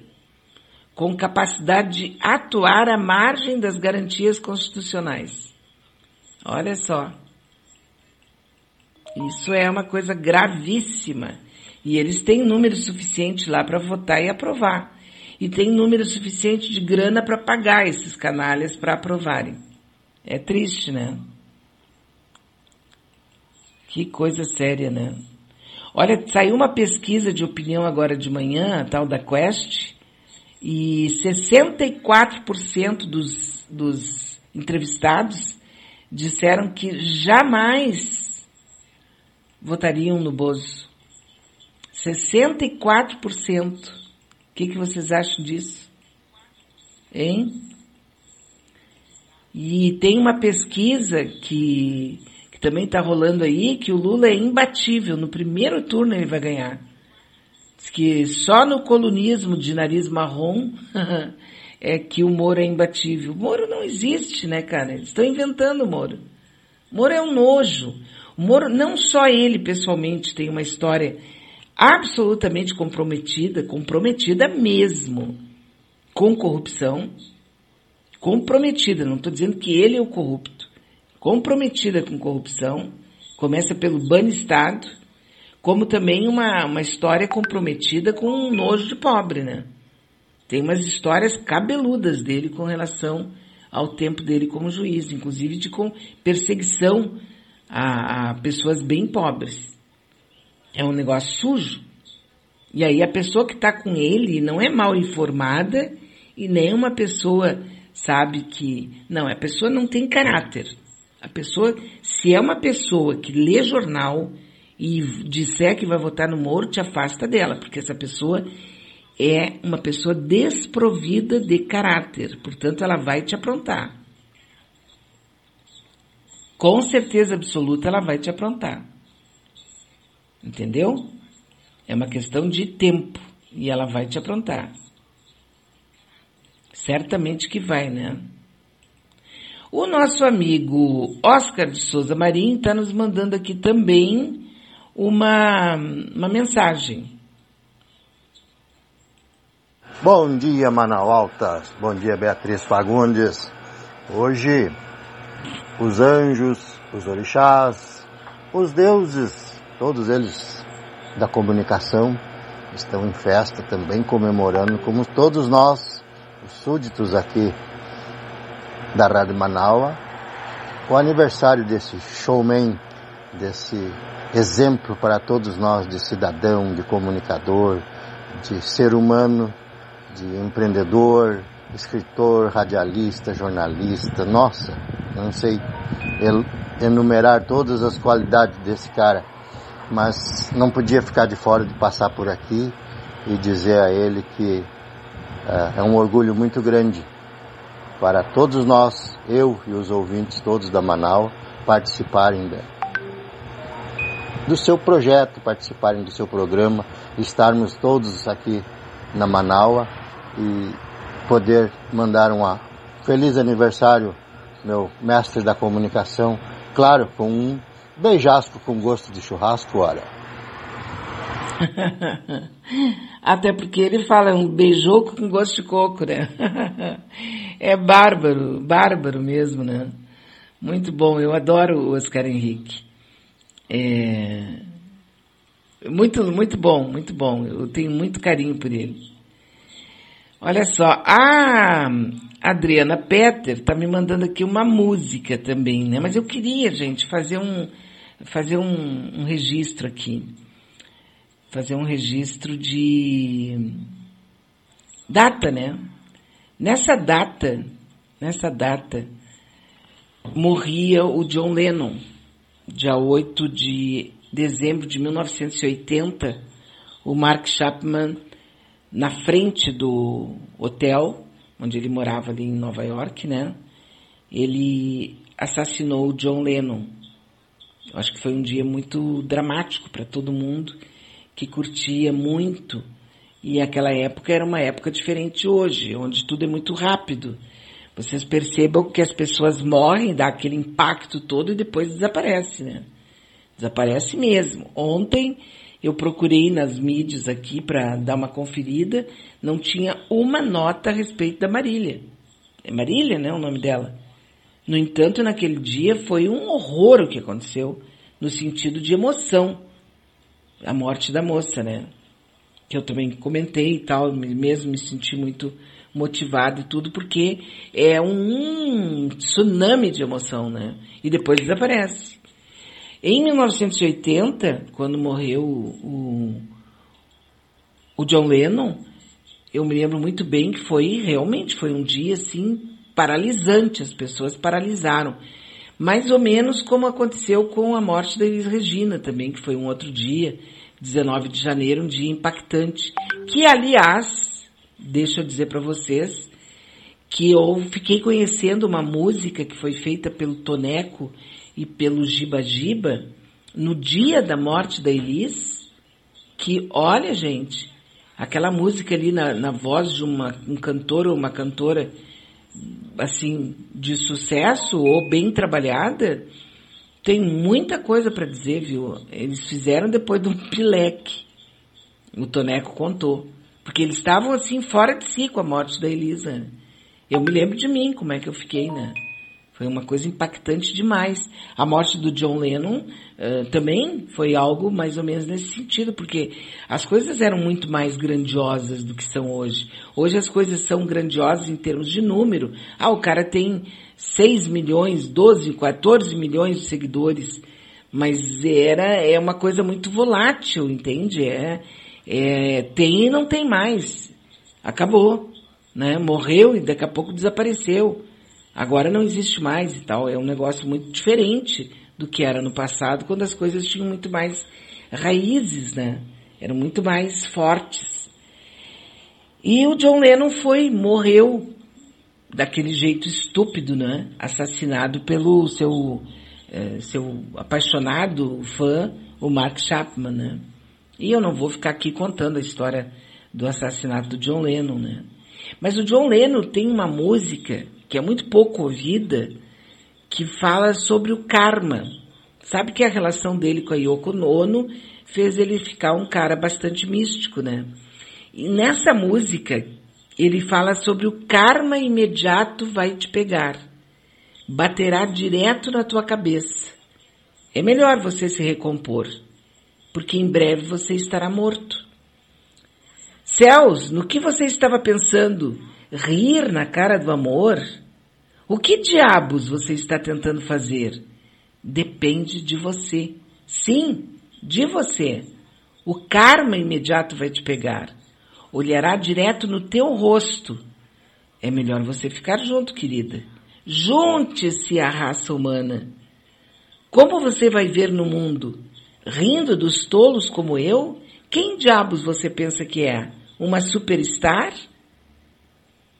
com capacidade de atuar à margem das garantias constitucionais. Olha só. Isso é uma coisa gravíssima. E eles têm número suficiente lá para votar e aprovar. E tem número suficiente de grana para pagar esses canalhas para aprovarem. É triste, né? Que coisa séria, né? Olha, saiu uma pesquisa de opinião agora de manhã, a tal da Quest, e 64% dos, dos entrevistados disseram que jamais votariam no Bozo. 64%. O que, que vocês acham disso? Hein? E tem uma pesquisa que também está rolando aí que o Lula é imbatível. No primeiro turno ele vai ganhar. Diz que só no colunismo de nariz marrom é que o Moro é imbatível. O Moro não existe, né, cara? Eles estão inventando o Moro. O Moro é um nojo. O Moro, não só ele pessoalmente tem uma história absolutamente comprometida, comprometida mesmo, com corrupção, comprometida, não estou dizendo que ele é o corrupto, comprometida com corrupção, começa pelo Banestado, como também uma, uma história comprometida com um nojo de pobre, né? Tem umas histórias cabeludas dele com relação ao tempo dele como juiz, inclusive de com perseguição a, a pessoas bem pobres. É um negócio sujo. E aí a pessoa que está com ele não é mal informada e nem uma pessoa sabe que. Não, a pessoa não tem caráter. A pessoa, se é uma pessoa que lê jornal e disser que vai votar no Moro, te afasta dela, porque essa pessoa é uma pessoa desprovida de caráter, portanto ela vai te aprontar. Com certeza absoluta ela vai te aprontar. Entendeu? É uma questão de tempo e ela vai te aprontar. Certamente que vai, né? O nosso amigo Oscar de Souza Marim está nos mandando aqui também uma, uma mensagem. Bom dia, Manaualtas. Bom dia, Beatriz Fagundes. Hoje, os anjos, os orixás, os deuses, todos eles da comunicação, estão em festa também comemorando, como todos nós, os súditos aqui da Rádio Manaua, o aniversário desse showman, desse exemplo para todos nós de cidadão, de comunicador, de ser humano, de empreendedor, escritor, radialista, jornalista. Nossa, não sei enumerar todas as qualidades desse cara, mas não podia ficar de fora de passar por aqui e dizer a ele que uh, é um orgulho muito grande para todos nós, eu e os ouvintes todos da Manaus, participarem do seu projeto, participarem do seu programa, estarmos todos aqui na Manaus e poder mandar um feliz aniversário, meu mestre da comunicação, claro, com um beijasco com gosto de churrasco, olha. Até porque ele fala um beijoco com gosto de coco, né? é bárbaro, bárbaro mesmo, né? Muito bom, eu adoro o Oscar Henrique. É... Muito, muito bom, muito bom. Eu tenho muito carinho por ele. Olha só, a Adriana Petter tá me mandando aqui uma música também, né? Mas eu queria, gente, fazer um, fazer um, um registro aqui fazer um registro de data, né? Nessa data, nessa data, morria o John Lennon, dia 8 de dezembro de 1980, o Mark Chapman, na frente do hotel, onde ele morava ali em Nova York, né? Ele assassinou o John Lennon. Eu acho que foi um dia muito dramático para todo mundo que curtia muito. E aquela época era uma época diferente hoje, onde tudo é muito rápido. Vocês percebam que as pessoas morrem, dá aquele impacto todo e depois desaparece, né? Desaparece mesmo. Ontem eu procurei nas mídias aqui para dar uma conferida, não tinha uma nota a respeito da Marília. É Marília, né, o nome dela. No entanto, naquele dia foi um horror o que aconteceu, no sentido de emoção. A morte da moça, né? Que eu também comentei e tal, mesmo me senti muito motivado e tudo, porque é um tsunami de emoção, né? E depois desaparece. Em 1980, quando morreu o, o John Lennon, eu me lembro muito bem que foi realmente foi um dia assim paralisante, as pessoas paralisaram. Mais ou menos como aconteceu com a morte da Elis Regina também, que foi um outro dia, 19 de janeiro, um dia impactante, que aliás, deixa eu dizer para vocês, que eu fiquei conhecendo uma música que foi feita pelo Toneco e pelo Giba Giba no dia da morte da Elis, que olha gente, aquela música ali na, na voz de uma, um cantor ou uma cantora assim de sucesso ou bem trabalhada, tem muita coisa para dizer, viu? Eles fizeram depois de um pileque. O Toneco contou. Porque eles estavam assim fora de si com a morte da Elisa. Eu me lembro de mim, como é que eu fiquei, né? Foi uma coisa impactante demais. A morte do John Lennon uh, também foi algo mais ou menos nesse sentido, porque as coisas eram muito mais grandiosas do que são hoje. Hoje as coisas são grandiosas em termos de número. Ah, o cara tem 6 milhões, 12, 14 milhões de seguidores, mas era é uma coisa muito volátil, entende? É, é tem e não tem mais. Acabou, né? Morreu e daqui a pouco desapareceu. Agora não existe mais e tal. É um negócio muito diferente do que era no passado, quando as coisas tinham muito mais raízes, né? Eram muito mais fortes. E o John Lennon foi, morreu daquele jeito estúpido, né? Assassinado pelo seu, é, seu apaixonado fã, o Mark Chapman, né? E eu não vou ficar aqui contando a história do assassinato do John Lennon, né? Mas o John Lennon tem uma música que é muito pouco ouvida, que fala sobre o karma. Sabe que a relação dele com a Yoko Ono fez ele ficar um cara bastante místico, né? E nessa música, ele fala sobre o karma imediato vai te pegar. Baterá direto na tua cabeça. É melhor você se recompor, porque em breve você estará morto. Céus, no que você estava pensando? Rir na cara do amor? O que diabos você está tentando fazer? Depende de você. Sim, de você. O karma imediato vai te pegar. Olhará direto no teu rosto. É melhor você ficar junto, querida. Junte-se à raça humana. Como você vai ver no mundo? Rindo dos tolos como eu? Quem diabos você pensa que é? Uma superstar?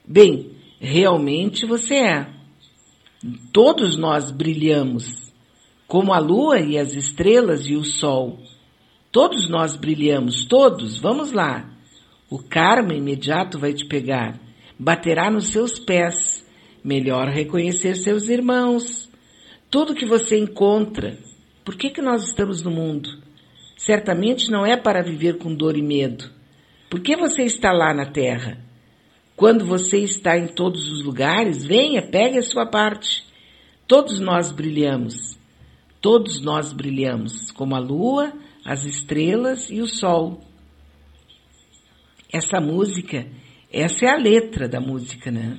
Bem, realmente você é. Todos nós brilhamos, como a lua e as estrelas e o sol. Todos nós brilhamos, todos, vamos lá. O karma imediato vai te pegar, baterá nos seus pés. Melhor reconhecer seus irmãos. Tudo que você encontra. Por que, que nós estamos no mundo? Certamente não é para viver com dor e medo. Por que você está lá na terra? Quando você está em todos os lugares, venha, pegue a sua parte. Todos nós brilhamos. Todos nós brilhamos, como a lua, as estrelas e o sol. Essa música, essa é a letra da música, né?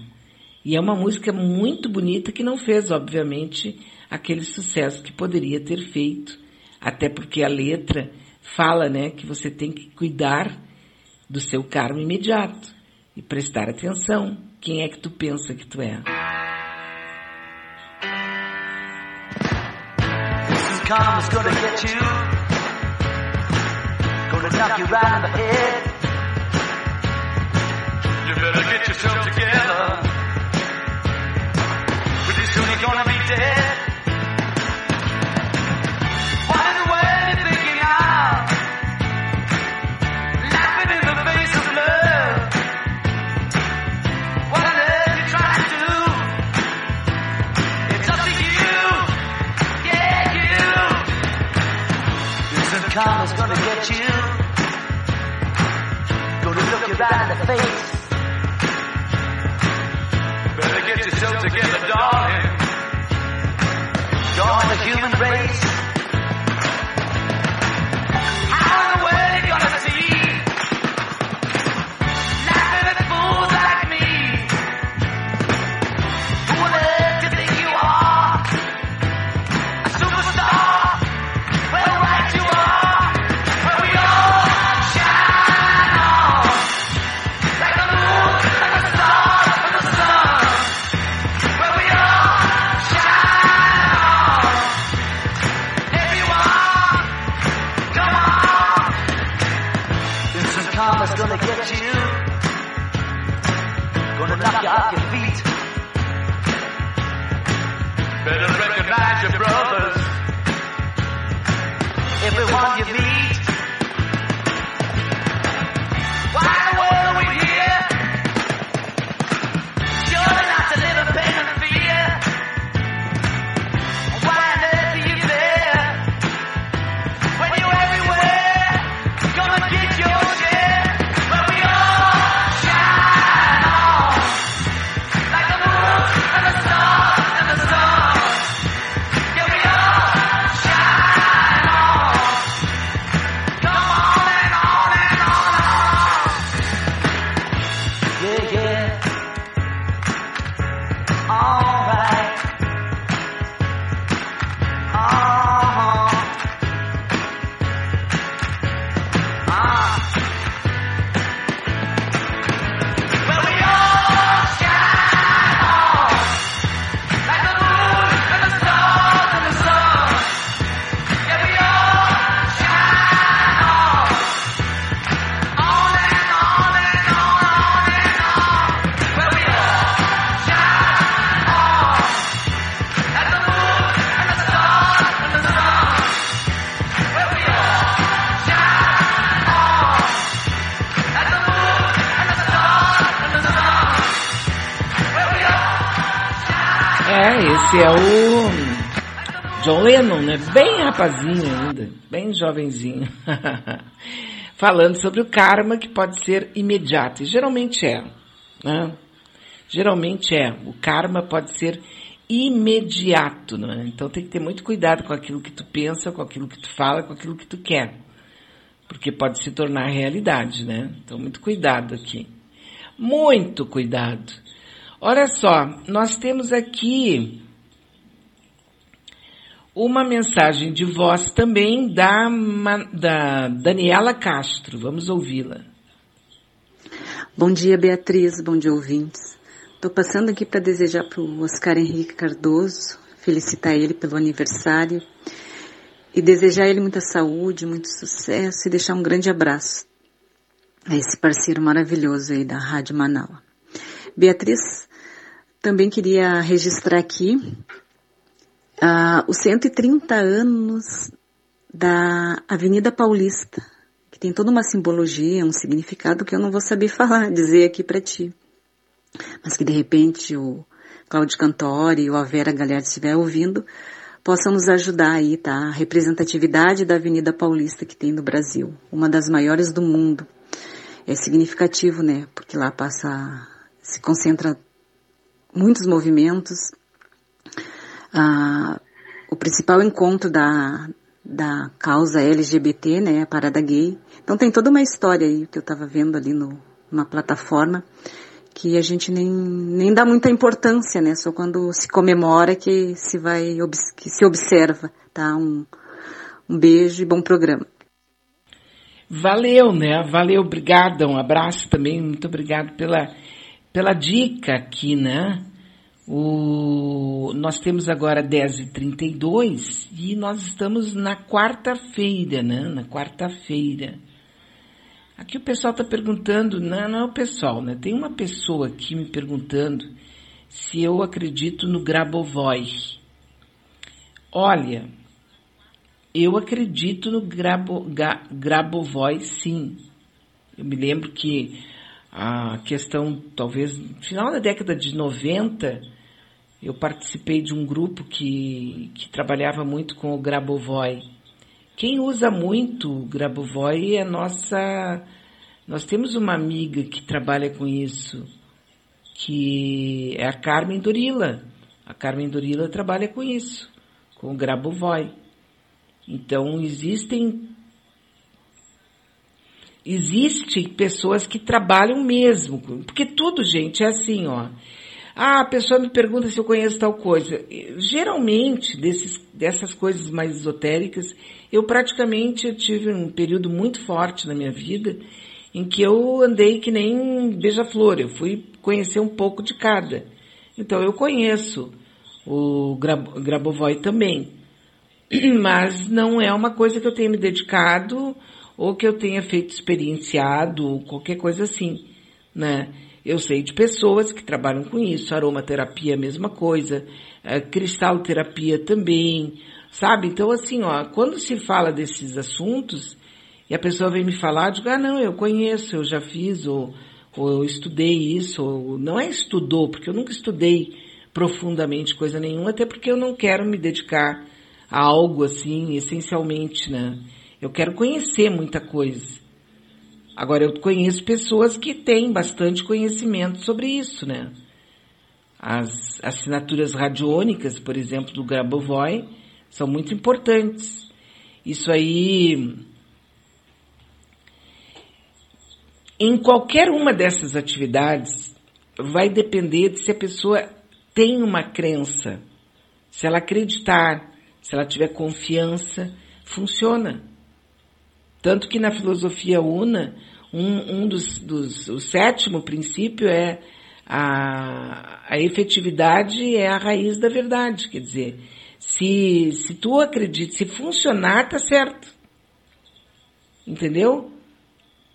E é uma música muito bonita que não fez, obviamente, aquele sucesso que poderia ter feito. Até porque a letra fala, né, que você tem que cuidar do seu karma imediato e prestar atenção. Quem é que tu pensa que tu é? Gonna get you. Gonna knock you right the head. You better get yourself together. Pretty soon you're gonna be dead. Get you. Gonna look you right in the face. Better get yourself together, darling. Join the human race. How in the world Lennon, né? Bem rapazinho ainda, bem jovenzinho. Falando sobre o karma que pode ser imediato. E geralmente é. Né? Geralmente é. O karma pode ser imediato. Né? Então tem que ter muito cuidado com aquilo que tu pensa, com aquilo que tu fala, com aquilo que tu quer. Porque pode se tornar realidade, né? Então muito cuidado aqui. Muito cuidado. Olha só, nós temos aqui uma mensagem de voz também da, da Daniela Castro. Vamos ouvi-la. Bom dia, Beatriz. Bom dia, ouvintes. Estou passando aqui para desejar para o Oscar Henrique Cardoso, felicitar ele pelo aniversário e desejar ele muita saúde, muito sucesso e deixar um grande abraço a esse parceiro maravilhoso aí da Rádio Manaus. Beatriz, também queria registrar aqui ah, os 130 anos da Avenida Paulista, que tem toda uma simbologia, um significado que eu não vou saber falar, dizer aqui para ti. Mas que de repente o Cláudio Cantori ou a Vera Galhardo estiver ouvindo, possam nos ajudar aí, tá? A representatividade da Avenida Paulista que tem no Brasil, uma das maiores do mundo. É significativo, né? Porque lá passa, se concentra muitos movimentos. O principal encontro da, da causa LGBT, né, a parada gay. Então tem toda uma história aí que eu estava vendo ali no, numa plataforma que a gente nem, nem dá muita importância, né? Só quando se comemora que se vai, que se observa, tá? Um, um beijo e bom programa. Valeu, né? Valeu, obrigada. Um abraço também. Muito obrigado pela, pela dica aqui, né? O, nós temos agora 10h32 e nós estamos na quarta-feira, né? Na quarta-feira. Aqui o pessoal está perguntando, não, não é o pessoal, né? Tem uma pessoa aqui me perguntando se eu acredito no Grabovoi. Olha, eu acredito no Grabo, Ga, Grabovoi, sim. Eu me lembro que a questão, talvez, no final da década de 90, eu participei de um grupo que, que trabalhava muito com o Grabovoi. Quem usa muito o Grabovoi é a nossa. Nós temos uma amiga que trabalha com isso, que é a Carmen Dorila. A Carmen Dorila trabalha com isso, com o Grabovoi. Então existem Existem pessoas que trabalham mesmo, porque tudo, gente, é assim, ó. Ah, a pessoa me pergunta se eu conheço tal coisa. Geralmente, desses, dessas coisas mais esotéricas, eu praticamente tive um período muito forte na minha vida em que eu andei que nem beija-flor. Eu fui conhecer um pouco de cada. Então, eu conheço o Grab Grabovoi também. Mas não é uma coisa que eu tenha me dedicado ou que eu tenha feito experienciado, ou qualquer coisa assim, né? Eu sei de pessoas que trabalham com isso, aromaterapia é a mesma coisa, é, cristalterapia também, sabe? Então assim, ó, quando se fala desses assuntos e a pessoa vem me falar, eu digo, ah não, eu conheço, eu já fiz, ou, ou eu estudei isso, ou não é estudou, porque eu nunca estudei profundamente coisa nenhuma, até porque eu não quero me dedicar a algo assim, essencialmente, né? Eu quero conhecer muita coisa. Agora, eu conheço pessoas que têm bastante conhecimento sobre isso, né? As assinaturas radiônicas, por exemplo, do Grabovoi, são muito importantes. Isso aí. Em qualquer uma dessas atividades, vai depender de se a pessoa tem uma crença. Se ela acreditar, se ela tiver confiança, funciona. Tanto que na filosofia una, um, um dos, dos, o sétimo princípio é a, a efetividade é a raiz da verdade. Quer dizer, se, se tu acredita, se funcionar, tá certo. Entendeu?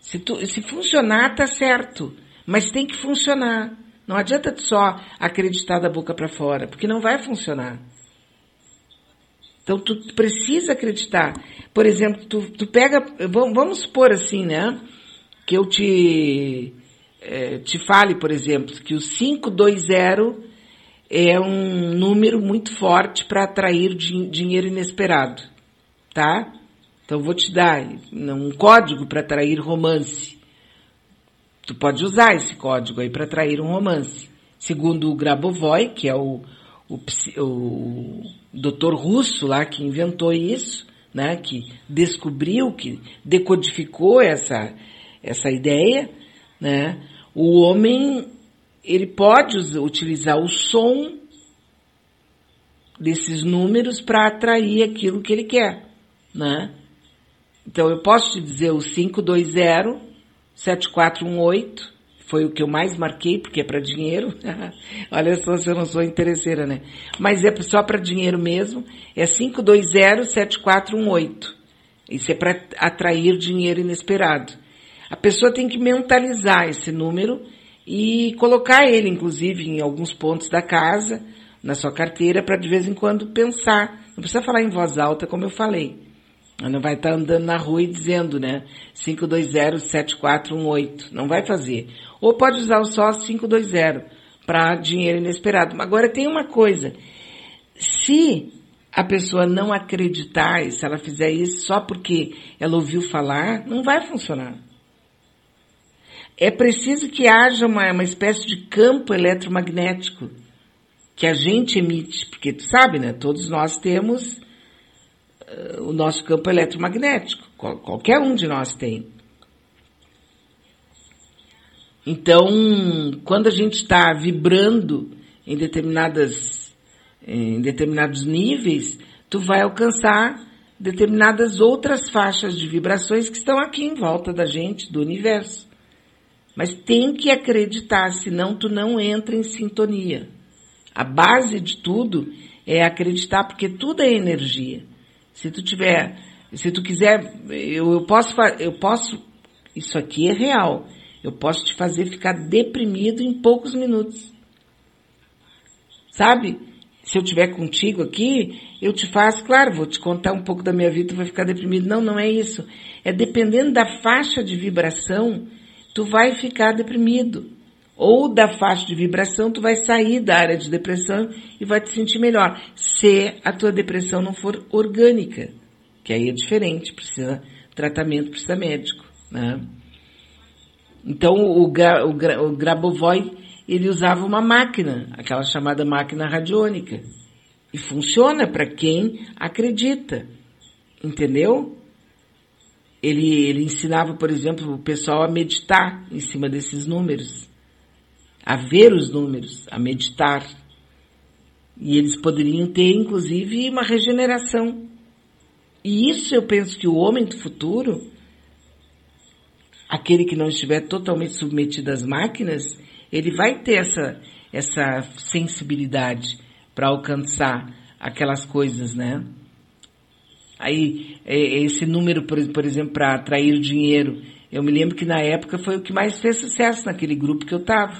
Se, tu, se funcionar, tá certo. Mas tem que funcionar. Não adianta só acreditar da boca para fora, porque não vai funcionar. Então tu precisa acreditar. Por exemplo, tu, tu pega, vamos supor assim, né? Que eu te, é, te fale, por exemplo, que o 520 é um número muito forte para atrair din dinheiro inesperado, tá? Então vou te dar um código para atrair romance. Tu pode usar esse código aí para atrair um romance. Segundo o Grabovoi, que é o, o, o doutor russo lá que inventou isso, né, que descobriu, que decodificou essa, essa ideia, né, o homem ele pode utilizar o som desses números para atrair aquilo que ele quer, né? Então eu posso te dizer o 520 7418 foi o que eu mais marquei, porque é para dinheiro. Olha só se eu não sou interesseira, né? Mas é só para dinheiro mesmo. É 5207418. Isso é para atrair dinheiro inesperado. A pessoa tem que mentalizar esse número e colocar ele, inclusive, em alguns pontos da casa, na sua carteira, para de vez em quando pensar. Não precisa falar em voz alta, como eu falei. Não vai estar andando na rua e dizendo, né? 5207418. Não vai fazer. Ou pode usar o só 520 para dinheiro inesperado. Agora tem uma coisa. Se a pessoa não acreditar, e se ela fizer isso só porque ela ouviu falar, não vai funcionar. É preciso que haja uma, uma espécie de campo eletromagnético que a gente emite, porque tu sabe, né? Todos nós temos o nosso campo eletromagnético. Qual, qualquer um de nós tem. Então, quando a gente está vibrando em determinadas, em determinados níveis, tu vai alcançar determinadas outras faixas de vibrações que estão aqui em volta da gente, do universo. Mas tem que acreditar, senão tu não entra em sintonia. A base de tudo é acreditar, porque tudo é energia. Se tu tiver, se tu quiser, eu, eu posso, eu posso, isso aqui é real. Eu posso te fazer ficar deprimido em poucos minutos. Sabe? Se eu tiver contigo aqui, eu te faço, claro, vou te contar um pouco da minha vida, tu vai ficar deprimido. Não, não é isso. É dependendo da faixa de vibração, tu vai ficar deprimido. Ou da faixa de vibração, tu vai sair da área de depressão e vai te sentir melhor. Se a tua depressão não for orgânica. que aí é diferente, precisa tratamento, precisa médico, né? Então o, gra, o, gra, o Grabovoi ele usava uma máquina, aquela chamada máquina radiônica, e funciona para quem acredita, entendeu? Ele, ele ensinava, por exemplo, o pessoal a meditar em cima desses números, a ver os números, a meditar. E eles poderiam ter, inclusive, uma regeneração. E isso eu penso que o homem do futuro, aquele que não estiver totalmente submetido às máquinas, ele vai ter essa, essa sensibilidade para alcançar aquelas coisas, né? Aí, é, esse número, por, exemplo, para atrair dinheiro, eu me lembro que na época foi o que mais fez sucesso naquele grupo que eu estava,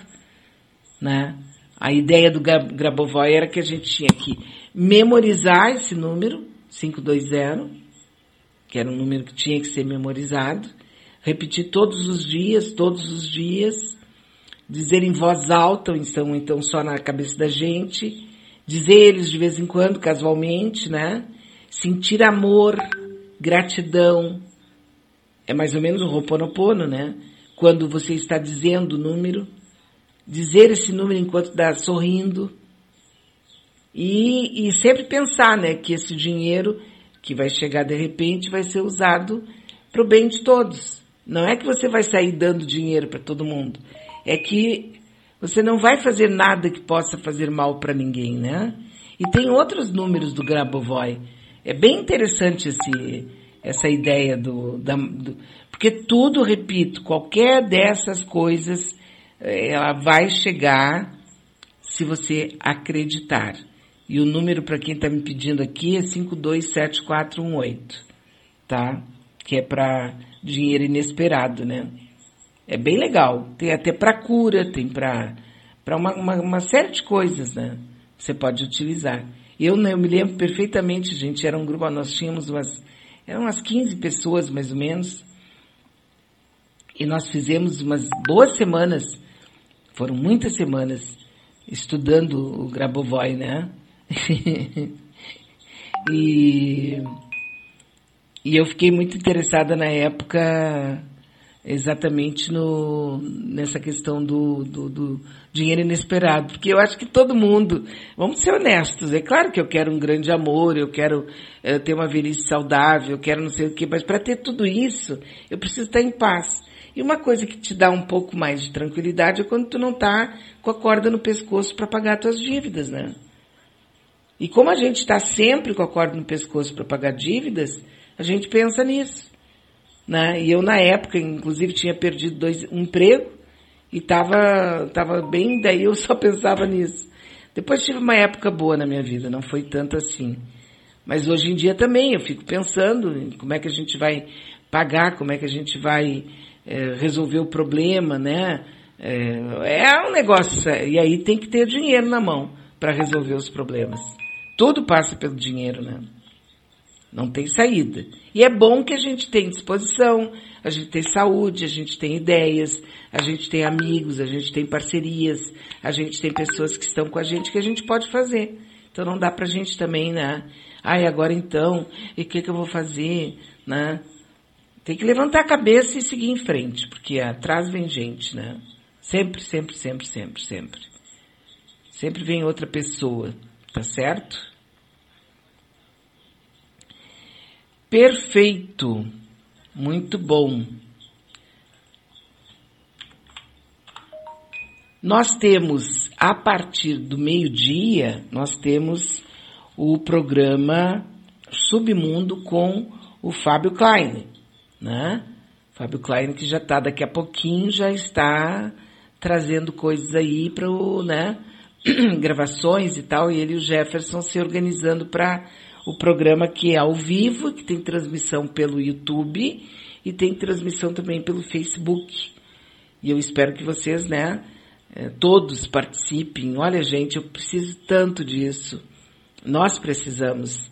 né? A ideia do Grabovoi era que a gente tinha que memorizar esse número, 520, que era um número que tinha que ser memorizado, repetir todos os dias, todos os dias, dizer em voz alta, então, então só na cabeça da gente, dizer eles de vez em quando, casualmente, né? Sentir amor, gratidão. É mais ou menos o Ho'oponopono, né? Quando você está dizendo o número, dizer esse número enquanto está sorrindo. E, e sempre pensar, né, que esse dinheiro que vai chegar de repente vai ser usado para o bem de todos. Não é que você vai sair dando dinheiro para todo mundo. É que você não vai fazer nada que possa fazer mal para ninguém, né? E tem outros números do Grabovoi. É bem interessante esse, essa ideia do, da, do, porque tudo, repito, qualquer dessas coisas, ela vai chegar se você acreditar. E o número para quem está me pedindo aqui é 527418, tá? Que é para dinheiro inesperado, né? É bem legal. Tem até para cura, tem para uma, uma, uma, série de coisas, né? Você pode utilizar. Eu, eu me lembro perfeitamente, gente, era um grupo, nós tínhamos umas, eram umas 15 pessoas mais ou menos, e nós fizemos umas boas semanas, foram muitas semanas, estudando o Grabovoi, né? e, e eu fiquei muito interessada na época exatamente no, nessa questão do, do, do, dinheiro inesperado, porque eu acho que todo mundo, vamos ser honestos, é claro que eu quero um grande amor, eu quero eh, ter uma velhice saudável, eu quero não sei o que, mas para ter tudo isso, eu preciso estar em paz. E uma coisa que te dá um pouco mais de tranquilidade é quando tu não tá com a corda no pescoço para pagar tuas dívidas, né? E como a gente está sempre com a corda no pescoço para pagar dívidas, a gente pensa nisso. Né? E eu, na época, inclusive, tinha perdido dois, um emprego e estava tava bem, daí eu só pensava nisso. Depois tive uma época boa na minha vida, não foi tanto assim. Mas hoje em dia também eu fico pensando em como é que a gente vai pagar, como é que a gente vai é, resolver o problema, né? É, é um negócio, e aí tem que ter dinheiro na mão para resolver os problemas. Tudo passa pelo dinheiro, né? Não tem saída. E é bom que a gente tem disposição, a gente tem saúde, a gente tem ideias, a gente tem amigos, a gente tem parcerias, a gente tem pessoas que estão com a gente que a gente pode fazer. Então não dá pra gente também, né? Ai, agora então, e o que, que eu vou fazer, né? Tem que levantar a cabeça e seguir em frente, porque atrás vem gente, né? Sempre, sempre, sempre, sempre, sempre. Sempre vem outra pessoa, tá certo? Perfeito. Muito bom. Nós temos, a partir do meio-dia, nós temos o programa Submundo com o Fábio Klein, né? Fábio Klein que já está daqui a pouquinho, já está trazendo coisas aí para o, né? gravações e tal, e ele e o Jefferson se organizando para o programa que é ao vivo, que tem transmissão pelo YouTube e tem transmissão também pelo Facebook. E eu espero que vocês, né, eh, todos participem. Olha, gente, eu preciso tanto disso. Nós precisamos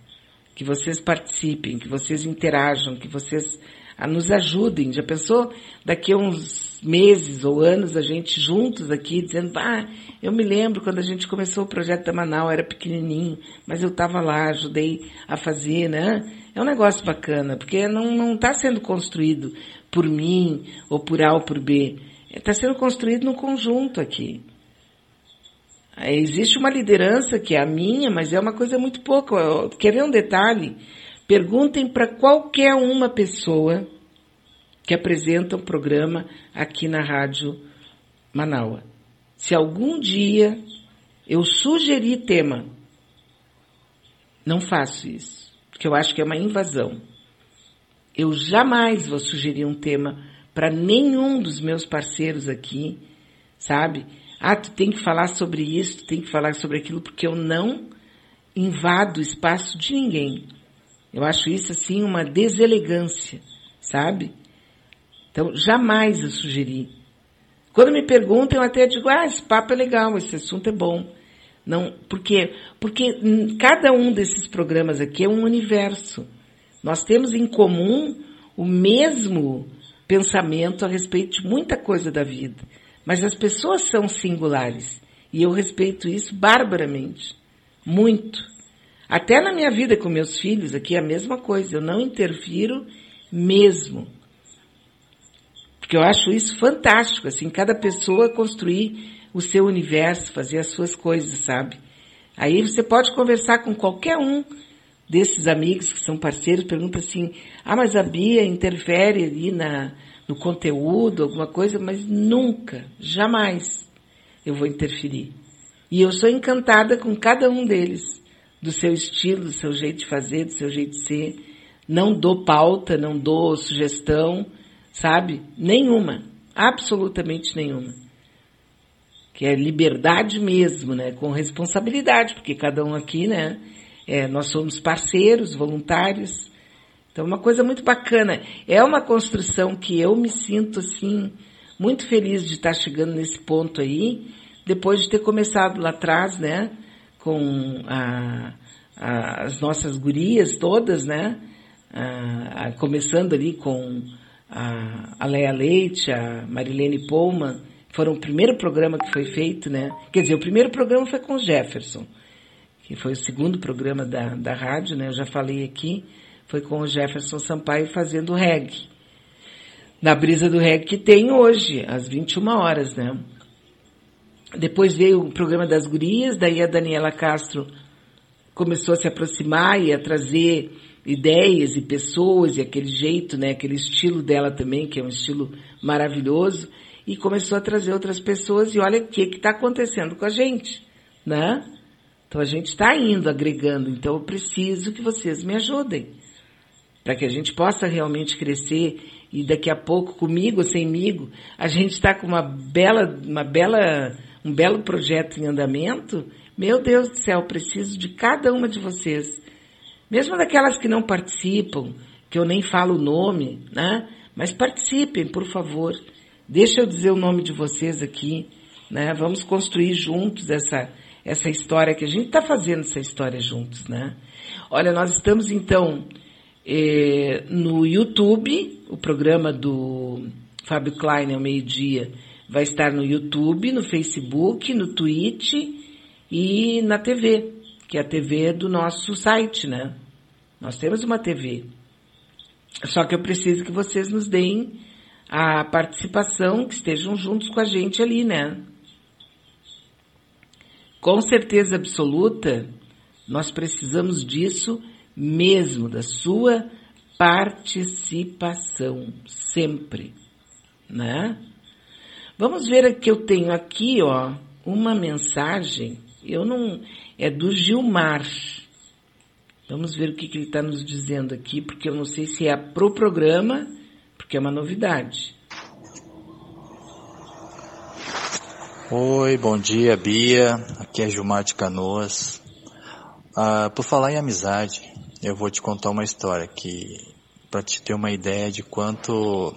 que vocês participem, que vocês interajam, que vocês ah, nos ajudem. Já pensou daqui a uns meses ou anos a gente juntos aqui dizendo, ah, eu me lembro quando a gente começou o projeto da Manaus, era pequenininho, mas eu estava lá, ajudei a fazer, né? É um negócio bacana, porque não não está sendo construído por mim ou por A ou por B. Está sendo construído no conjunto aqui. É, Existe uma liderança que é a minha, mas é uma coisa muito pouco. Eu- Quer ver um detalhe? Perguntem para qualquer uma pessoa que apresenta um programa aqui na Rádio Manaua. Se algum dia eu sugerir tema, não faço isso, porque eu acho que é uma invasão. Eu jamais vou sugerir um tema para nenhum dos meus parceiros aqui, sabe? Ah, tu tem que falar sobre isso, tu tem que falar sobre aquilo, porque eu não invado o espaço de ninguém. Eu acho isso assim uma deselegância, sabe? Então, jamais eu sugeri. Quando me perguntam, eu até digo, ah, esse papo é legal, esse assunto é bom. Não? Porque hum, cada um desses programas aqui é um universo. Nós temos em comum o mesmo pensamento a respeito de muita coisa da vida. Mas as pessoas são singulares. E eu respeito isso barbaramente. Muito. Até na minha vida com meus filhos aqui é a mesma coisa. Eu não interfiro mesmo. Porque eu acho isso fantástico, assim, cada pessoa construir o seu universo, fazer as suas coisas, sabe? Aí você pode conversar com qualquer um desses amigos que são parceiros, pergunta assim, ah, mas a Bia interfere ali na, no conteúdo, alguma coisa, mas nunca, jamais eu vou interferir. E eu sou encantada com cada um deles, do seu estilo, do seu jeito de fazer, do seu jeito de ser. Não dou pauta, não dou sugestão, sabe? Nenhuma. Absolutamente nenhuma. Que é liberdade mesmo, né? Com responsabilidade, porque cada um aqui, né? É, nós somos parceiros, voluntários. Então, é uma coisa muito bacana. É uma construção que eu me sinto, assim, muito feliz de estar chegando nesse ponto aí, depois de ter começado lá atrás, né? Com a, a- as nossas gurias todas, né? começando ali com a, Leia Leite, a Marilene Pullman, foram o primeiro programa que foi feito, né? Quer dizer, o primeiro programa foi com o Jefferson, que foi o segundo programa da, da rádio, né? Eu já falei aqui, foi com o Jefferson Sampaio fazendo reggae. Na brisa do reggae que tem hoje, às 21 horas, né? Depois veio o programa das gurias, daí a Daniela Castro começou a se aproximar e a trazer ideias e pessoas e aquele jeito, né, aquele estilo dela também, que é um estilo maravilhoso, e começou a trazer outras pessoas e olha o que está acontecendo com a gente, né? Então a gente está indo, agregando, então eu preciso que vocês me ajudem para que a gente possa realmente crescer e daqui a pouco comigo ou semigo a gente está com uma bela uma bela um belo projeto em andamento meu Deus do céu preciso de cada uma de vocês. Mesmo daquelas que não participam que eu nem falo o nome né? Mas participem por favor. Deixa eu dizer o nome de vocês aqui né? Vamos construir juntos essa essa história que a gente está fazendo essa história juntos né? Olha nós estamos então eh, no YouTube, o programa do Fábio Klein ao meio-dia vai estar no YouTube, no Facebook, no Twitch e na TV, que é a TV do nosso site, né? Nós temos uma TV. Só que eu preciso que vocês nos deem a participação, que estejam juntos com a gente ali, né? Com certeza absoluta, nós precisamos disso mesmo, da sua participação, sempre, né? Vamos ver que eu tenho aqui, ó, uma mensagem, eu não, é do Gilmar. Vamos ver o que, que ele está nos dizendo aqui, porque eu não sei se é pro programa, porque é uma novidade. Oi, bom dia, Bia. Aqui é Gilmar de Canoas. Ah, por falar em amizade, eu vou te contar uma história que, para te ter uma ideia de quanto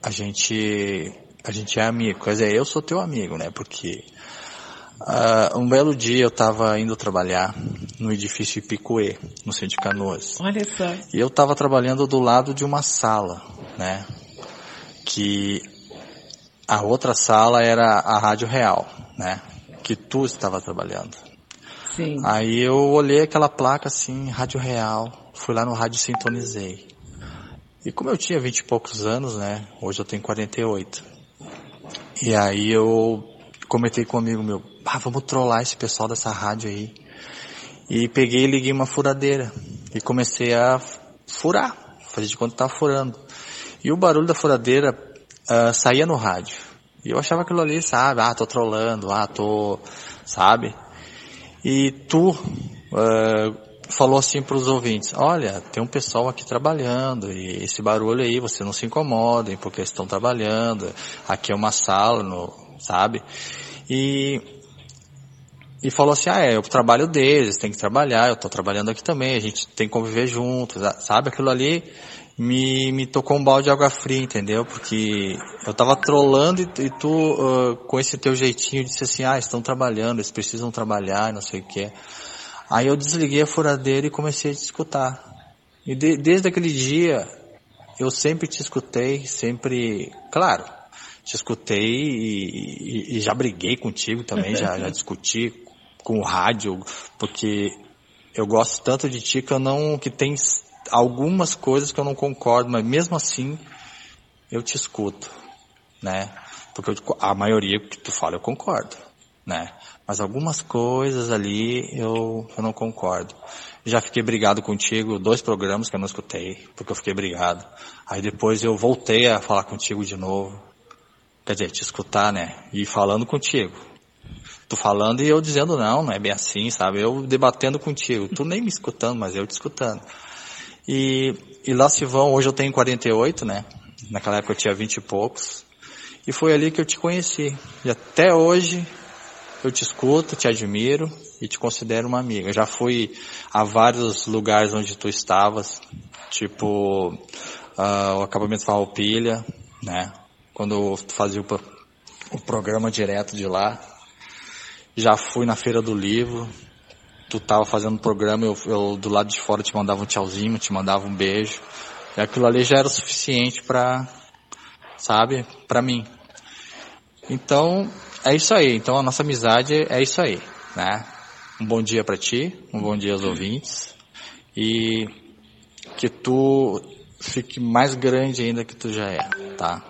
a gente, a gente é amigo. Quer dizer, eu sou teu amigo, né? Porque ah, um belo dia eu estava indo trabalhar no edifício Ipicuê, no centro de Canoas. Olha só. E eu estava trabalhando do lado de uma sala, né? Que a outra sala era a Rádio Real, né? Que tu estava trabalhando. Sim. Aí eu olhei aquela placa assim, Rádio Real. fui lá no rádio e sintonizei. E como eu tinha vinte e poucos anos, né? Hoje eu tenho 48. E aí eu comentei com um amigo meu, ah, vamos trollar esse pessoal dessa rádio aí. E peguei e liguei uma furadeira. E comecei a furar, fazer de conta que tava furando. E o barulho da furadeira uh, saía no rádio. E eu achava aquilo ali, sabe? Ah, tô trolando, ah, tô, sabe? E tu uh, falou assim para os ouvintes: Olha, tem um pessoal aqui trabalhando e esse barulho aí, você não se incomodem porque estão trabalhando. Aqui é uma sala, no, sabe? E e falou assim: Ah, é, o trabalho deles, tem que trabalhar. Eu estou trabalhando aqui também. A gente tem que conviver juntos, sabe? Aquilo ali me, me tocou um balde de água fria, entendeu? Porque eu tava trolando e, e tu, uh, com esse teu jeitinho, disse assim, ah, estão trabalhando, eles precisam trabalhar, não sei o que. Aí eu desliguei a furadeira e comecei a te escutar. E de, desde aquele dia, eu sempre te escutei, sempre, claro, te escutei e, e, e já briguei contigo também, já, já discuti com o rádio, porque eu gosto tanto de ti que eu não, que tem algumas coisas que eu não concordo, mas mesmo assim eu te escuto, né? Porque eu, a maioria que tu fala eu concordo, né? Mas algumas coisas ali eu, eu não concordo. Já fiquei brigado contigo, dois programas que eu não escutei, porque eu fiquei brigado. Aí depois eu voltei a falar contigo de novo. Quer dizer, te escutar, né? E falando contigo. Tu falando e eu dizendo não, não é bem assim, sabe? Eu debatendo contigo. Tu nem me escutando, mas eu te escutando. E, e lá se vão, hoje eu tenho 48, né? Naquela época eu tinha 20 e poucos. E foi ali que eu te conheci. E até hoje eu te escuto, te admiro e te considero uma amiga. Eu já fui a vários lugares onde tu estavas, tipo uh, o acabamento Farroupilha, né? Quando tu fazia o, o programa direto de lá. Já fui na Feira do Livro, tu tava fazendo o programa, eu, eu, do lado de fora te mandava um tchauzinho, te mandava um beijo. E aquilo ali já era suficiente para, sabe, para mim. Então, é isso aí. Então a nossa amizade é isso aí, né? Um bom dia para ti, um bom dia aos ouvintes e que tu fique mais grande ainda que tu já é, tá?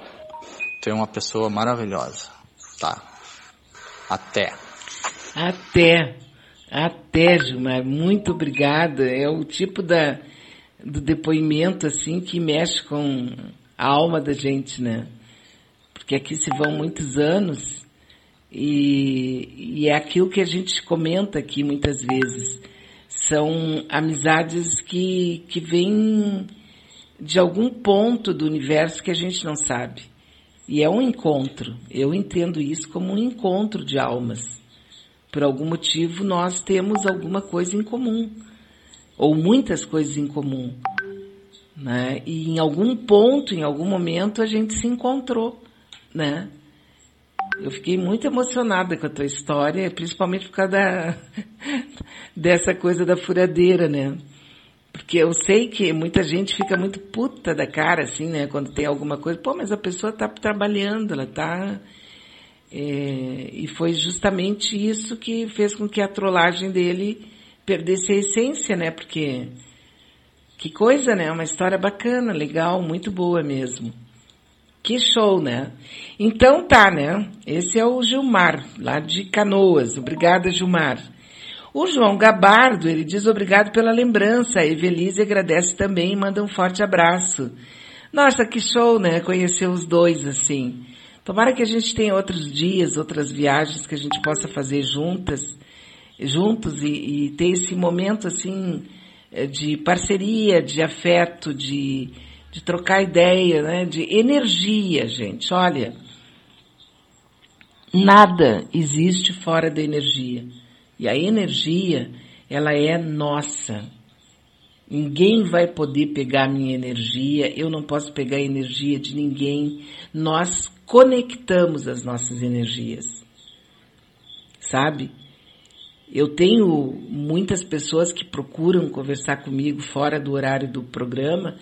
Tu é uma pessoa maravilhosa, tá? Até. Até. Até, Gilmar, muito obrigada. É o tipo da, do depoimento, assim, que mexe com a alma da gente, né? Porque aqui se vão muitos anos e, e é aquilo que a gente comenta aqui muitas vezes. São amizades que, que vêm de algum ponto do universo que a gente não sabe. E é um encontro. Eu entendo isso como um encontro de almas por algum motivo nós temos alguma coisa em comum, ou muitas coisas em comum. Né? E em algum ponto, em algum momento, a gente se encontrou. Né? Eu fiquei muito emocionada com a tua história, principalmente por causa da, dessa coisa da furadeira, né? Porque eu sei que muita gente fica muito puta da cara, assim, né? Quando tem alguma coisa. Pô, mas a pessoa tá trabalhando, ela tá é, e foi justamente isso que fez com que a trollagem dele perdesse a essência, né? Porque que coisa, né? Uma história bacana, legal, muito boa mesmo. Que show, né? Então tá, né? Esse é o Gilmar, lá de Canoas. Obrigada, Gilmar. O João Gabardo, ele diz obrigado pela lembrança. A Evelise agradece também e manda um forte abraço. Nossa, que show, né? Conhecer os dois, assim. Tomara que a gente tenha outros dias, outras viagens que a gente possa fazer juntas, juntos e, e ter esse momento assim eh, de parceria, de afeto, de, de trocar ideia, né? de energia, gente. Olha, nada existe fora da energia. E a energia, ela é nossa. Ninguém vai poder pegar minha energia, eu não posso pegar a energia de ninguém. Nós conectamos as nossas energias. Sabe? Eu tenho muitas pessoas que procuram conversar comigo fora do horário do programa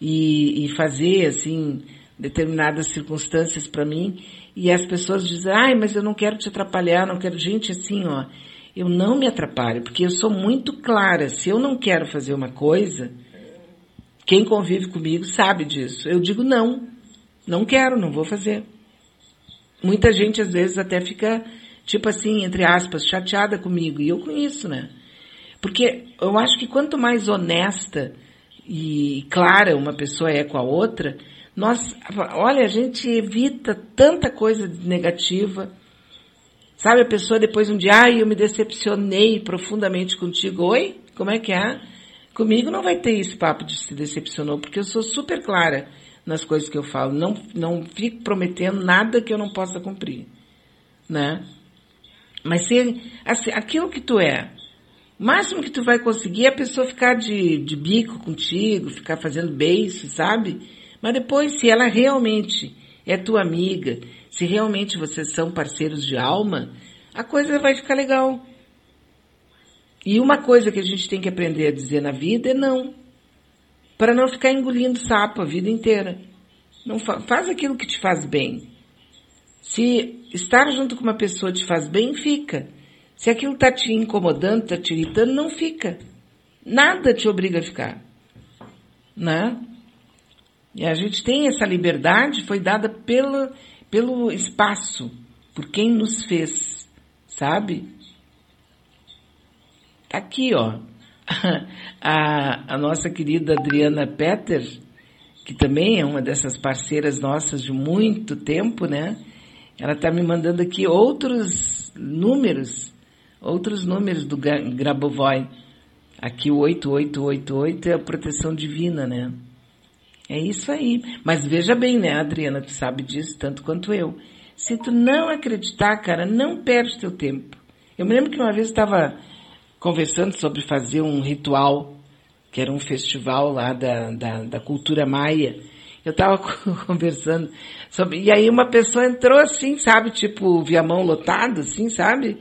e, e fazer, assim, determinadas circunstâncias para mim e as pessoas dizem, ai, mas eu não quero te atrapalhar, não quero. Gente, assim, ó, eu não me atrapalho, porque eu sou muito clara. Se eu não quero fazer uma coisa, quem convive comigo sabe disso. Eu digo não, não quero, não vou fazer. Muita gente às vezes até fica, tipo assim, entre aspas, chateada comigo. E eu com isso, né? Porque eu acho que quanto mais honesta e clara uma pessoa é com a outra, nós, olha, a gente evita tanta coisa negativa. Sabe, a pessoa depois um dia, ai, eu me decepcionei profundamente contigo. Oi? Como é que é? Comigo não vai ter esse papo de se decepcionou, porque eu sou super clara nas coisas que eu falo. Não, não fico prometendo nada que eu não possa cumprir. Né? Mas se, assim, aquilo que tu é, o máximo que tu vai conseguir é a pessoa ficar de, de bico contigo, ficar fazendo beijo, sabe? Mas depois, se ela realmente é tua amiga, se realmente vocês são parceiros de alma, a coisa vai ficar legal. E uma coisa que a gente tem que aprender a dizer na vida é não. Para não ficar engolindo sapo a vida inteira. Não fa faz aquilo que te faz bem. Se estar junto com uma pessoa te faz bem, fica. Se aquilo está te incomodando, está te irritando, não fica. Nada te obriga a ficar. Né? E a gente tem essa liberdade, foi dada pelo, pelo espaço, por quem nos fez, sabe? Tá aqui, ó. A, a nossa querida Adriana Petter, que também é uma dessas parceiras nossas de muito tempo, né? Ela está me mandando aqui outros números, outros números do Grabovoi. Aqui o 8888 é a proteção divina, né? É isso aí. Mas veja bem, né, Adriana, tu sabe disso tanto quanto eu. Se tu não acreditar, cara, não perde teu tempo. Eu me lembro que uma vez estava conversando sobre fazer um ritual, que era um festival lá da, da, da cultura maia. Eu estava conversando sobre, e aí uma pessoa entrou assim, sabe, tipo viamão lotado, assim, sabe?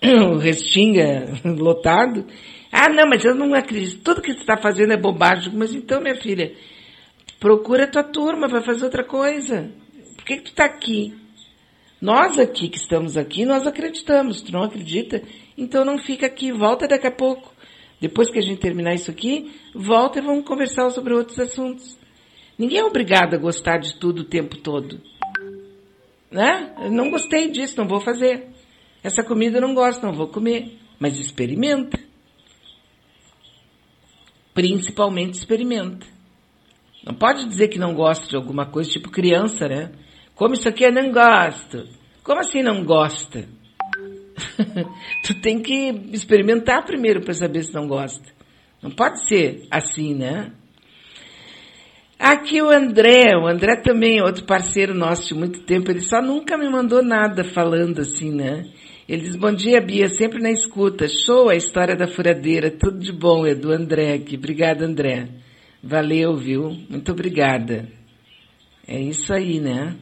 O restinga lotado. Ah, não, mas eu não acredito. Tudo que você está fazendo é bobagem. Mas então, minha filha, procura a tua turma, vai fazer outra coisa. Por que, que tu está aqui? Nós aqui que estamos aqui, nós acreditamos. Tu não acredita? Então não fica aqui, volta daqui a pouco. Depois que a gente terminar isso aqui, volta e vamos conversar sobre outros assuntos. Ninguém é obrigado a gostar de tudo o tempo todo. Né? Eu não gostei disso, não vou fazer. Essa comida eu não gosto, não vou comer. Mas experimenta. Principalmente experimenta. Não pode dizer que não gosta de alguma coisa, tipo criança, né? Como isso aqui eu não gosto. Como assim não gosta? tu tem que experimentar primeiro para saber se não gosta. Não pode ser assim, né? Aqui o André, o André também é outro parceiro nosso de muito tempo, ele só nunca me mandou nada falando assim, né? Ele diz, bom dia Bia, sempre na escuta, show a história da furadeira, tudo de bom, do André aqui, obrigada André. Valeu, viu? Muito obrigada. É isso aí, né?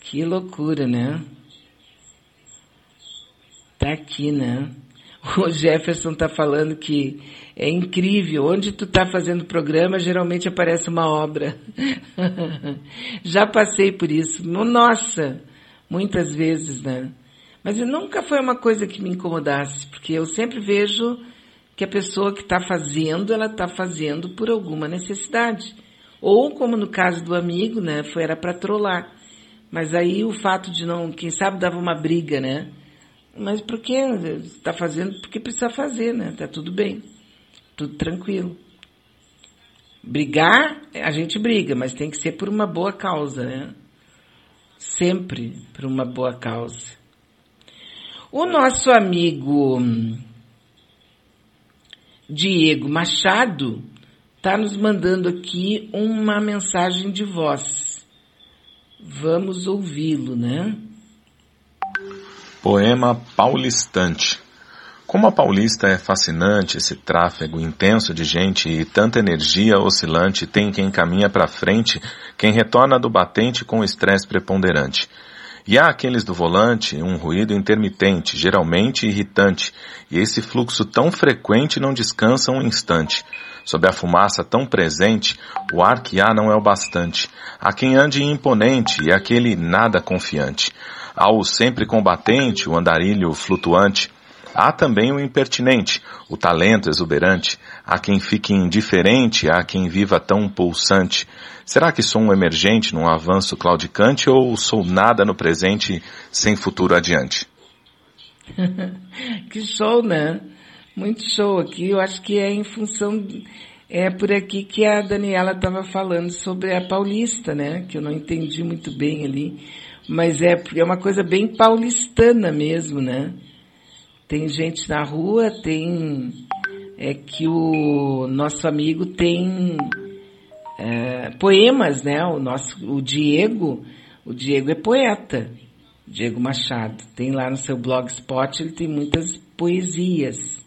Que loucura, né? Tá aqui, né? O Jefferson tá falando que é incrível. Onde tu tá fazendo programa, geralmente aparece uma obra. Já passei por isso. Nossa, muitas vezes, né? Mas nunca foi uma coisa que me incomodasse, porque eu sempre vejo que a pessoa que está fazendo, ela está fazendo por alguma necessidade. Ou, como no caso do amigo, né, foi era para trollar. Mas aí o fato de não, quem sabe dava uma briga, né? Mas por que está fazendo? Porque precisa fazer, né? Tá tudo bem. Tudo tranquilo. Brigar, a gente briga, mas tem que ser por uma boa causa, né? Sempre por uma boa causa. O nosso amigo Diego Machado está nos mandando aqui uma mensagem de voz. Vamos ouvi-lo, né? Poema paulistante. Como a Paulista é fascinante, esse tráfego intenso de gente e tanta energia oscilante tem quem caminha para frente, quem retorna do batente com estresse preponderante. E há aqueles do volante, um ruído intermitente, geralmente irritante, e esse fluxo tão frequente não descansa um instante. Sob a fumaça tão presente, o ar que há não é o bastante. Há quem ande imponente e aquele nada confiante. Há o sempre combatente, o andarilho flutuante. Há também o impertinente, o talento exuberante. Há quem fique indiferente, há quem viva tão pulsante. Será que sou um emergente num avanço claudicante ou sou nada no presente sem futuro adiante? que show, né? Muito show aqui. Eu acho que é em função, é por aqui que a Daniela estava falando sobre a paulista, né? Que eu não entendi muito bem ali. Mas é, é uma coisa bem paulistana mesmo, né? Tem gente na rua, tem, é que o nosso amigo tem é, poemas, né? O nosso, o Diego, o Diego é poeta. Diego Machado. Tem lá no seu blogspot, ele tem muitas poesias.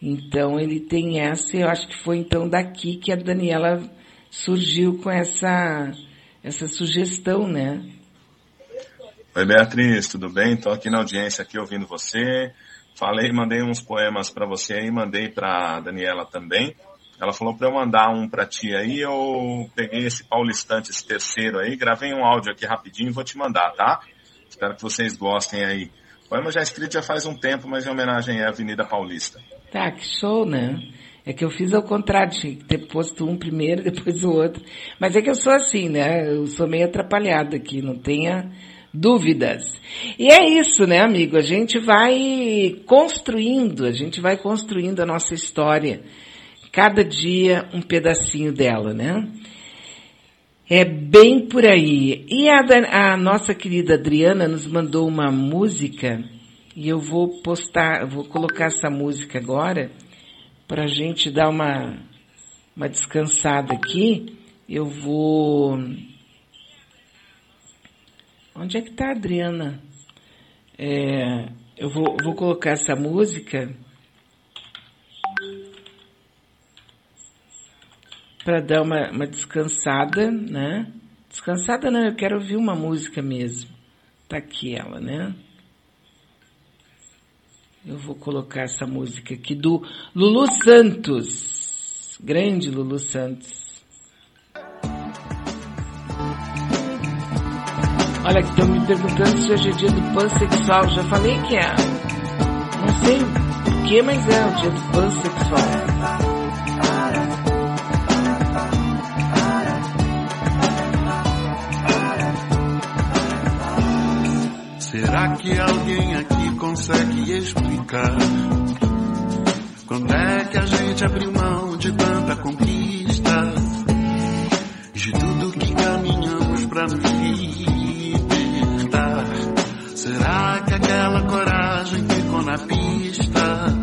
Então ele tem essa, eu acho que foi então daqui que a Daniela surgiu com essa, essa sugestão, né? Oi Beatriz, tudo bem? Estou aqui na audiência aqui ouvindo você. Falei, mandei uns poemas para você aí, mandei para Daniela também. Ela falou para eu mandar um para ti aí, eu peguei esse paulistante, esse terceiro aí, gravei um áudio aqui rapidinho e vou te mandar, tá? Espero que vocês gostem aí. O poema já escrito já faz um tempo, mas em homenagem à Avenida Paulista. Tá, que show, né? É que eu fiz ao contrário, tinha que ter posto um primeiro, depois o outro. Mas é que eu sou assim, né? Eu sou meio atrapalhada aqui, não tenha dúvidas. E é isso, né, amigo? A gente vai construindo, a gente vai construindo a nossa história. Cada dia um pedacinho dela, né? É bem por aí. E a, a, nossa querida Adriana nos mandou uma música e eu vou postar, vou colocar essa música agora para a gente dar uma, uma descansada aqui. Eu vou. Onde é que está a Adriana? É, eu vou, vou colocar essa música para dar uma, uma descansada, né? Descansada não, eu quero ouvir uma música mesmo. Tá aqui ela, né? Eu vou colocar essa música aqui do Lulu Santos. Grande Lulu Santos. Olha, que estão me perguntando se hoje é dia do pansexual. Já falei que é. Não sei o que, mas é o dia do pansexual. Será que alguém aqui consegue explicar? Quando é que a gente abriu mão de tanta conquista? Será que aquela coragem ficou na pista?